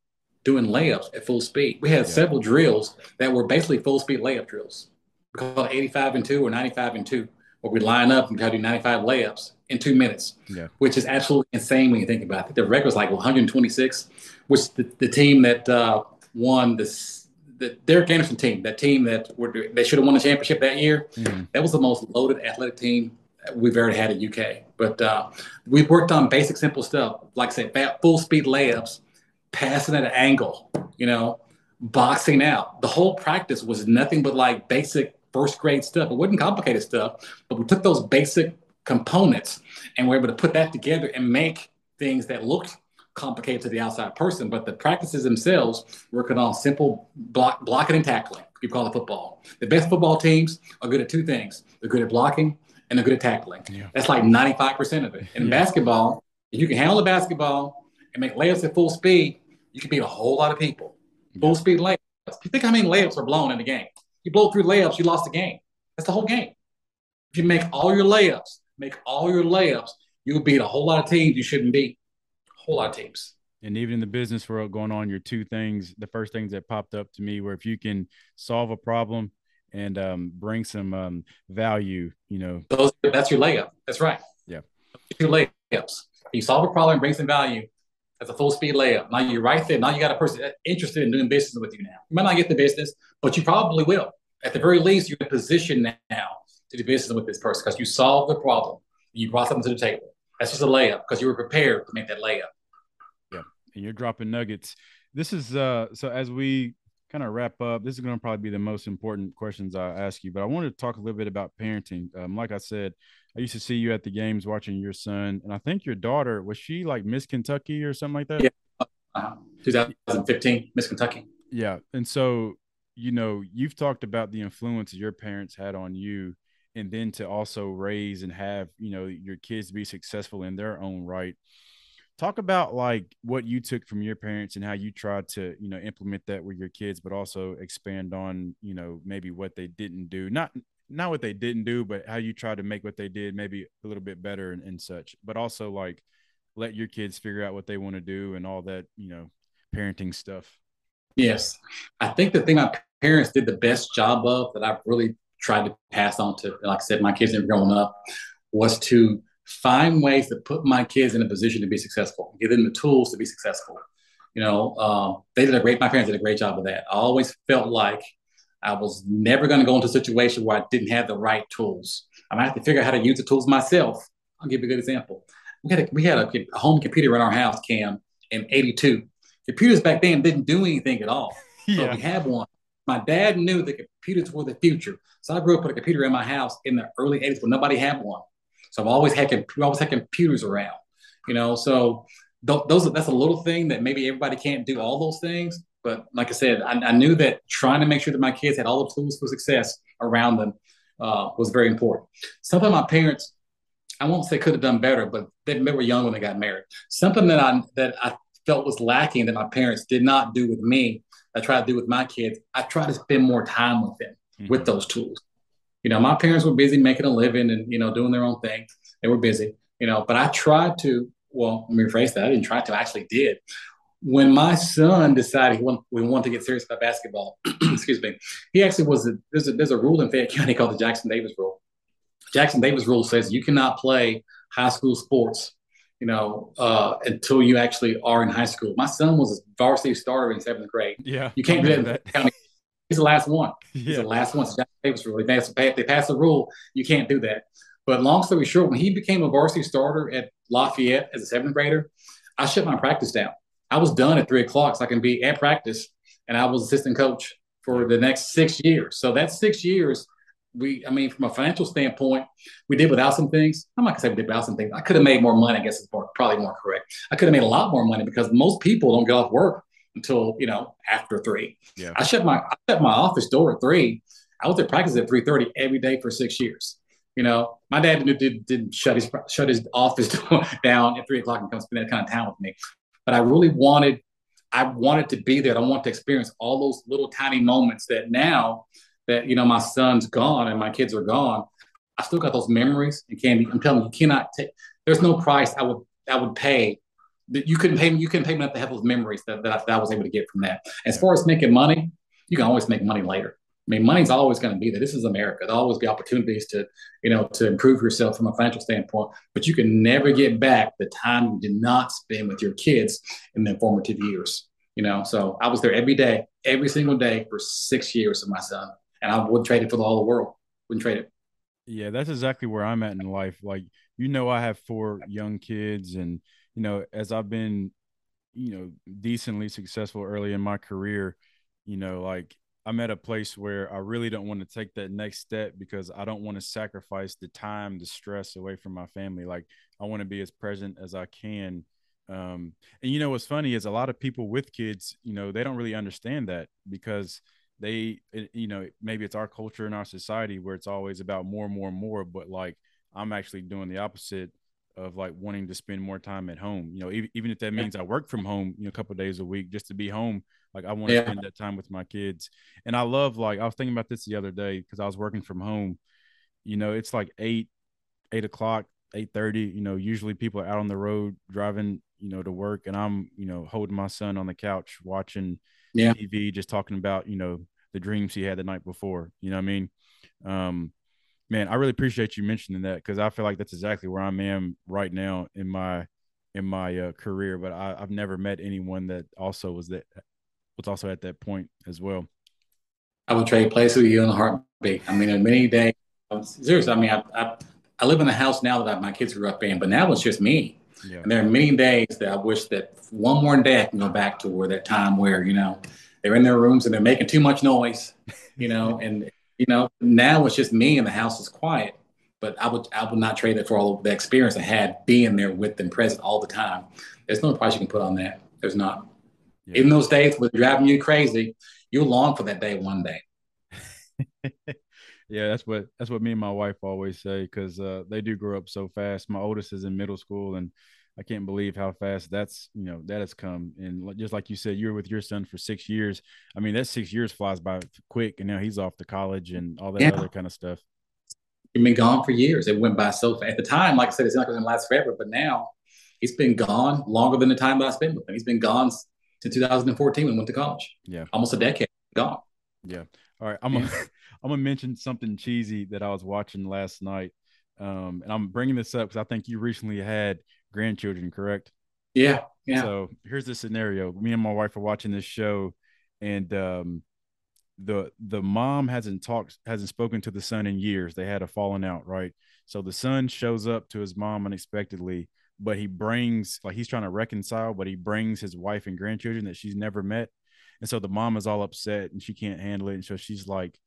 doing layups at full speed. We had yeah. several drills that were basically full speed layup drills. We call it 85 and two or 95 and two, where we line up and try to do 95 layups in two minutes, yeah. which is absolutely insane when you think about it. The record was like 126, which the, the team that uh, won this the Derek Anderson team, that team that were, they should have won the championship that year, mm-hmm. that was the most loaded athletic team we've ever had at UK. But uh, we've worked on basic, simple stuff, like I said, full speed layups, passing at an angle, you know, boxing out. The whole practice was nothing but like basic first grade stuff. It wasn't complicated stuff, but we took those basic components and we're able to put that together and make things that looked complicated to the outside person. But the practices themselves working on simple block, blocking and tackling. You call it football. The best football teams are good at two things. They're good at blocking and they're good at tackling. Yeah. That's like 95% of it. In yeah. basketball, if you can handle the basketball and make layups at full speed, you can beat a whole lot of people. Full speed layups. You think how many layups are blown in the game? You blow through layups, you lost the game. That's the whole game. If you make all your layups, make all your layups, you'll beat a whole lot of teams you shouldn't beat. A whole lot of teams. And even in the business world going on, your two things, the first things that popped up to me were if you can solve a problem and um, bring some um, value. You know, Those, that's your layup. That's right. Yeah, your layups. You solve a problem, and bring some value. That's a full speed layup. Now you're right there. Now you got a person interested in doing business with you. Now you might not get the business, but you probably will. At the very least, you're in a position now to do business with this person because you solved the problem. You brought something to the table. That's just a layup because you were prepared to make that layup. Yeah, and you're dropping nuggets this is uh so as we kind of wrap up, this is going to probably be the most important questions I ask you. But I wanted to talk a little bit about parenting. Um, like I said, I used to see you at the games watching your son, and I think your daughter was she like Miss Kentucky or something like that? Yeah, uh, 2015 Miss Kentucky. Yeah, and so you know you've talked about the influence your parents had on you, and then to also raise and have you know your kids be successful in their own right. Talk about like what you took from your parents and how you tried to you know implement that with your kids but also expand on you know maybe what they didn't do. Not not what they didn't do but how you tried to make what they did maybe a little bit better and, and such but also like let your kids figure out what they want to do and all that you know parenting stuff. Yes. I think the thing my parents did the best job of that i've really tried to pass on to like i said my kids have grown up was to find ways to put my kids in a position to be successful, give them the tools to be successful. You know, um, they did a great, my parents did a great job of that. I always felt like I was never going to go into a situation where I didn't have the right tools. I might have to figure out how to use the tools myself. I'll give you a good example. We had a, we had a, a home computer in our house, Cam, in 82. Computers back then didn't do anything at all. Yeah. We had one. My dad knew that computers were the future. So I grew up with a computer in my house in the early 80s when nobody had one. So I've always had always had computers around, you know. So th- those that's a little thing that maybe everybody can't do all those things. But like I said, I, I knew that trying to make sure that my kids had all the tools for success around them uh, was very important. Something my parents, I won't say could have done better, but they, they were young when they got married. Something that I that I felt was lacking that my parents did not do with me. I try to do with my kids. I try to spend more time with them mm-hmm. with those tools you know, my parents were busy making a living and, you know, doing their own thing. They were busy, you know, but I tried to, well, let me rephrase that. I didn't try to, I actually did. When my son decided he want, we wanted to get serious about basketball, <clears throat> excuse me, he actually was, a, there's, a, there's a rule in Fayette County <laughs> called the Jackson Davis rule. Jackson Davis rule says you cannot play high school sports, you know, uh, until you actually are in high school. My son was a varsity starter in seventh grade. Yeah. You can't do that that. He's the last one. Yeah. He's the last one. So Jack Davis rule. They passed, they passed the rule. You can't do that. But long story short, when he became a varsity starter at Lafayette as a seventh grader, I shut my practice down. I was done at three o'clock, so I can be at practice, and I was assistant coach for the next six years. So that's six years. We, I mean, from a financial standpoint, we did without some things. I'm not gonna say we did without some things. I could have made more money. I guess it's more, probably more correct. I could have made a lot more money because most people don't get off work until you know after three. Yeah. I shut my I shut my office door at three. I was at practice at three thirty every day for six years. You know, my dad didn't, did, didn't shut his shut his office <laughs> door down at three o'clock and come spend that kind of time with me. But I really wanted I wanted to be there. I want to experience all those little tiny moments that now that you know my son's gone and my kids are gone, I still got those memories. And Candy, I'm telling you, you cannot take. There's no price I would I would pay that you couldn't pay me. You couldn't pay me enough to have those memories that, that I, that, I, was able to get from that. As far as making money, you can always make money later. I mean, money's always going to be there. This is America. There'll always be opportunities to, you know, to improve yourself from a financial standpoint. But you can never get back the time you did not spend with your kids in the formative years. You know, so I was there every day, every single day for six years of my son, and I wouldn't trade it for the whole world. Wouldn't trade it. Yeah, that's exactly where I'm at in life. Like, you know, I have four young kids, and you know, as I've been, you know, decently successful early in my career, you know, like I'm at a place where I really don't want to take that next step because I don't want to sacrifice the time, the stress away from my family. Like I want to be as present as I can. Um, and you know what's funny is a lot of people with kids, you know, they don't really understand that because they, you know, maybe it's our culture in our society where it's always about more, more, more. But like I'm actually doing the opposite of like wanting to spend more time at home. You know, even, even if that means I work from home, you know, a couple days a week just to be home. Like I want to yeah. spend that time with my kids. And I love like I was thinking about this the other day because I was working from home. You know, it's like eight, eight o'clock, eight thirty. You know, usually people are out on the road driving, you know, to work, and I'm, you know, holding my son on the couch watching yeah. TV, just talking about, you know, the dreams he had the night before. You know what I mean? Um, man, I really appreciate you mentioning that because I feel like that's exactly where I am right now in my in my uh, career. But I, have never met anyone that also was that was also at that point as well. I would trade places with you in a heartbeat. I mean, in many days, seriously. I mean, I, I, I live in a house now that I, my kids grew up in, but now it's just me. Yeah. And there are many days that I wish that one more day I can go back to where that time where, you know, they're in their rooms and they're making too much noise, you know, <laughs> and, you know, now it's just me and the house is quiet. But I would I would not trade that for all of the experience I had being there with them present all the time. There's no price you can put on that. There's not. Yeah. Even those days were driving you crazy, you'll long for that day one day. <laughs> yeah, that's what that's what me and my wife always say because uh, they do grow up so fast. My oldest is in middle school, and I can't believe how fast that's you know that has come. And just like you said, you were with your son for six years. I mean, that six years flies by quick, and now he's off to college and all that yeah. other kind of stuff. He's been gone for years. It went by so fast. At the time, like I said, it's not going to last forever, but now he's been gone longer than the time that I spent with him. He's been gone since 2014 when he went to college. Yeah, almost a decade gone. Yeah. All right. I'm gonna <laughs> I'm gonna mention something cheesy that I was watching last night, um, and I'm bringing this up because I think you recently had grandchildren, correct? Yeah. Yeah. So here's the scenario: me and my wife are watching this show, and um, the the mom hasn't talked hasn't spoken to the son in years. They had a falling out, right? So the son shows up to his mom unexpectedly, but he brings like he's trying to reconcile, but he brings his wife and grandchildren that she's never met. And so the mom is all upset and she can't handle it. And so she's like,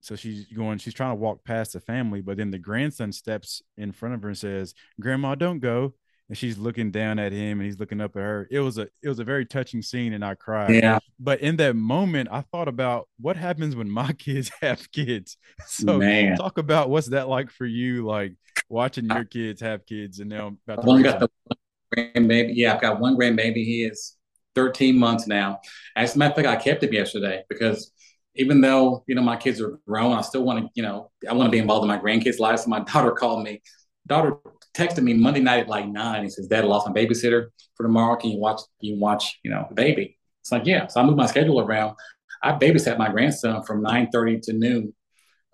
so she's going, she's trying to walk past the family, but then the grandson steps in front of her and says, Grandma, don't go. And she's looking down at him and he's looking up at her. It was a it was a very touching scene and I cried. Yeah. But in that moment, I thought about what happens when my <laughs> kids have kids. <laughs> So Man. talk about what's that like for you, like watching your kids have kids and now about to got the grandbaby. Yeah, I've got one grandbaby. He is 13 months now. As a matter of fact, I kept it yesterday because even though, you know, my kids are grown, I still want to, you know, I want to be involved in my grandkids' lives. So my <laughs> daughter called me. Daughter texted me Monday night at like nine. He says, Dad, I lost my babysitter for tomorrow. Can you watch, can you watch, you know, the baby? It's like, yeah. So I moved my schedule around. I babysat my grandson from 9 30 to noon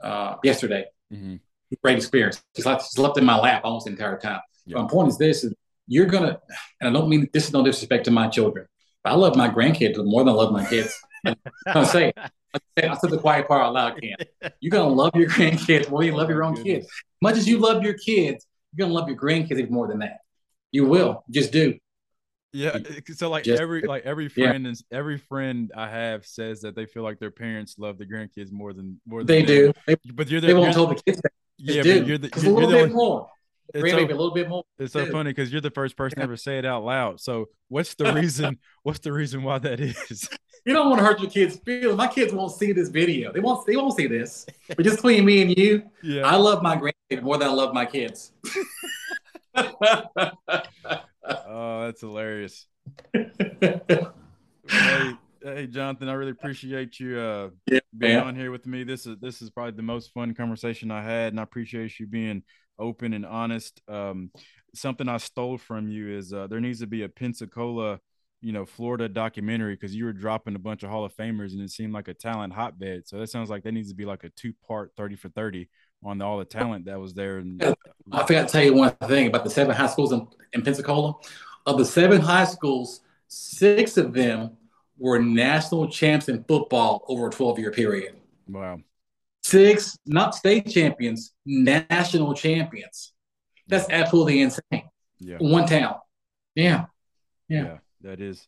uh, yesterday. Mm-hmm. Great experience. Just, like, just left in my lap almost the entire time. Yeah. My point is this is you're gonna, and I don't mean this is no disrespect to my children. I love my grandkids more than I love my kids. <laughs> I'm say, I said the quiet part out loud, Cam. You're gonna love your <laughs> grandkids more than you love your own kids. Much as you love your kids, you're gonna love your grandkids even more than that. You will, just do. Yeah. So like just, every like every friend yeah. and every friend I have says that they feel like their parents love the grandkids more than more than they do. They, but you're the, they won't tell the kids that. Yeah, but you're the, you're, a little bit only, more it's so, a little bit more. It's so funny because you're the first person to ever say it out loud. So what's the <laughs> reason? what's the reason why that is? <laughs> You don't want to hurt your kids' feelings. My kids won't see this video. They won't. They won't see this. But just between me and you, yeah. I love my grandkids more than I love my kids. <laughs> oh, that's hilarious. hey, hey, Johnathan, I really appreciate you uh, yeah, being man. on here with me. This is this is probably the most fun conversation I had, and I appreciate you being open and honest. Um, something I stole from you is uh, there needs to be a Pensacola, you know, Florida documentary because you were dropping a bunch of Hall of Famers and it seemed like a talent hotbed. So that sounds like that needs to be like a two part 30 for 30 on the, all the talent that was there. And I forgot to tell you one thing about the seven high schools in, in Pensacola. Of the seven high schools, six of them were national champs in football over a 12 year period. Wow. Six, not state champions, national champions. That's absolutely insane. Yeah. One town. Yeah. Yeah. yeah that is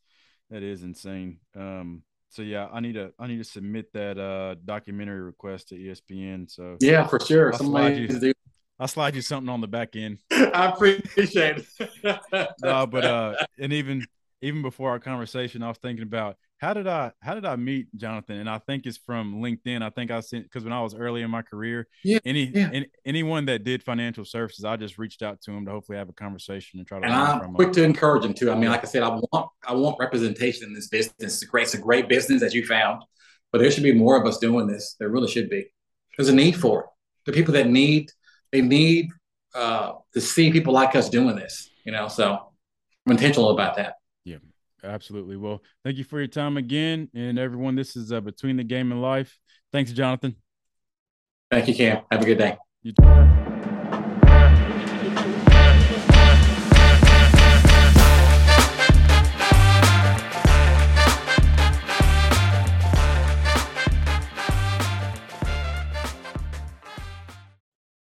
that is insane. Um so yeah, I need to I need to submit that uh documentary request to ESPN. So yeah, for sure. I'll Somebody slide you, I'll slide you something on the back end. <laughs> I appreciate it. <laughs> no, but uh and even even before our conversation, I was thinking about how did I how did I meet Johnathan? And I think it's from LinkedIn. I think I sent because when I was early in my career, yeah, any, yeah. any anyone that did financial services, I just reached out to him to hopefully have a conversation and try to. And I'm quick to encourage him too. I mean, like I said, I want I want representation in this business. It's a great, it's a great business that you found, but there should be more of us doing this. There really should be. There's a need for it. The people that need they need uh, to see people like us doing this. You know, so I'm intentional about that. Absolutely. Well, thank you for your time again. And everyone, this is uh, Between the Game and Life. Thanks, Johnathan. Thank you, Cam. Have a good day. You too.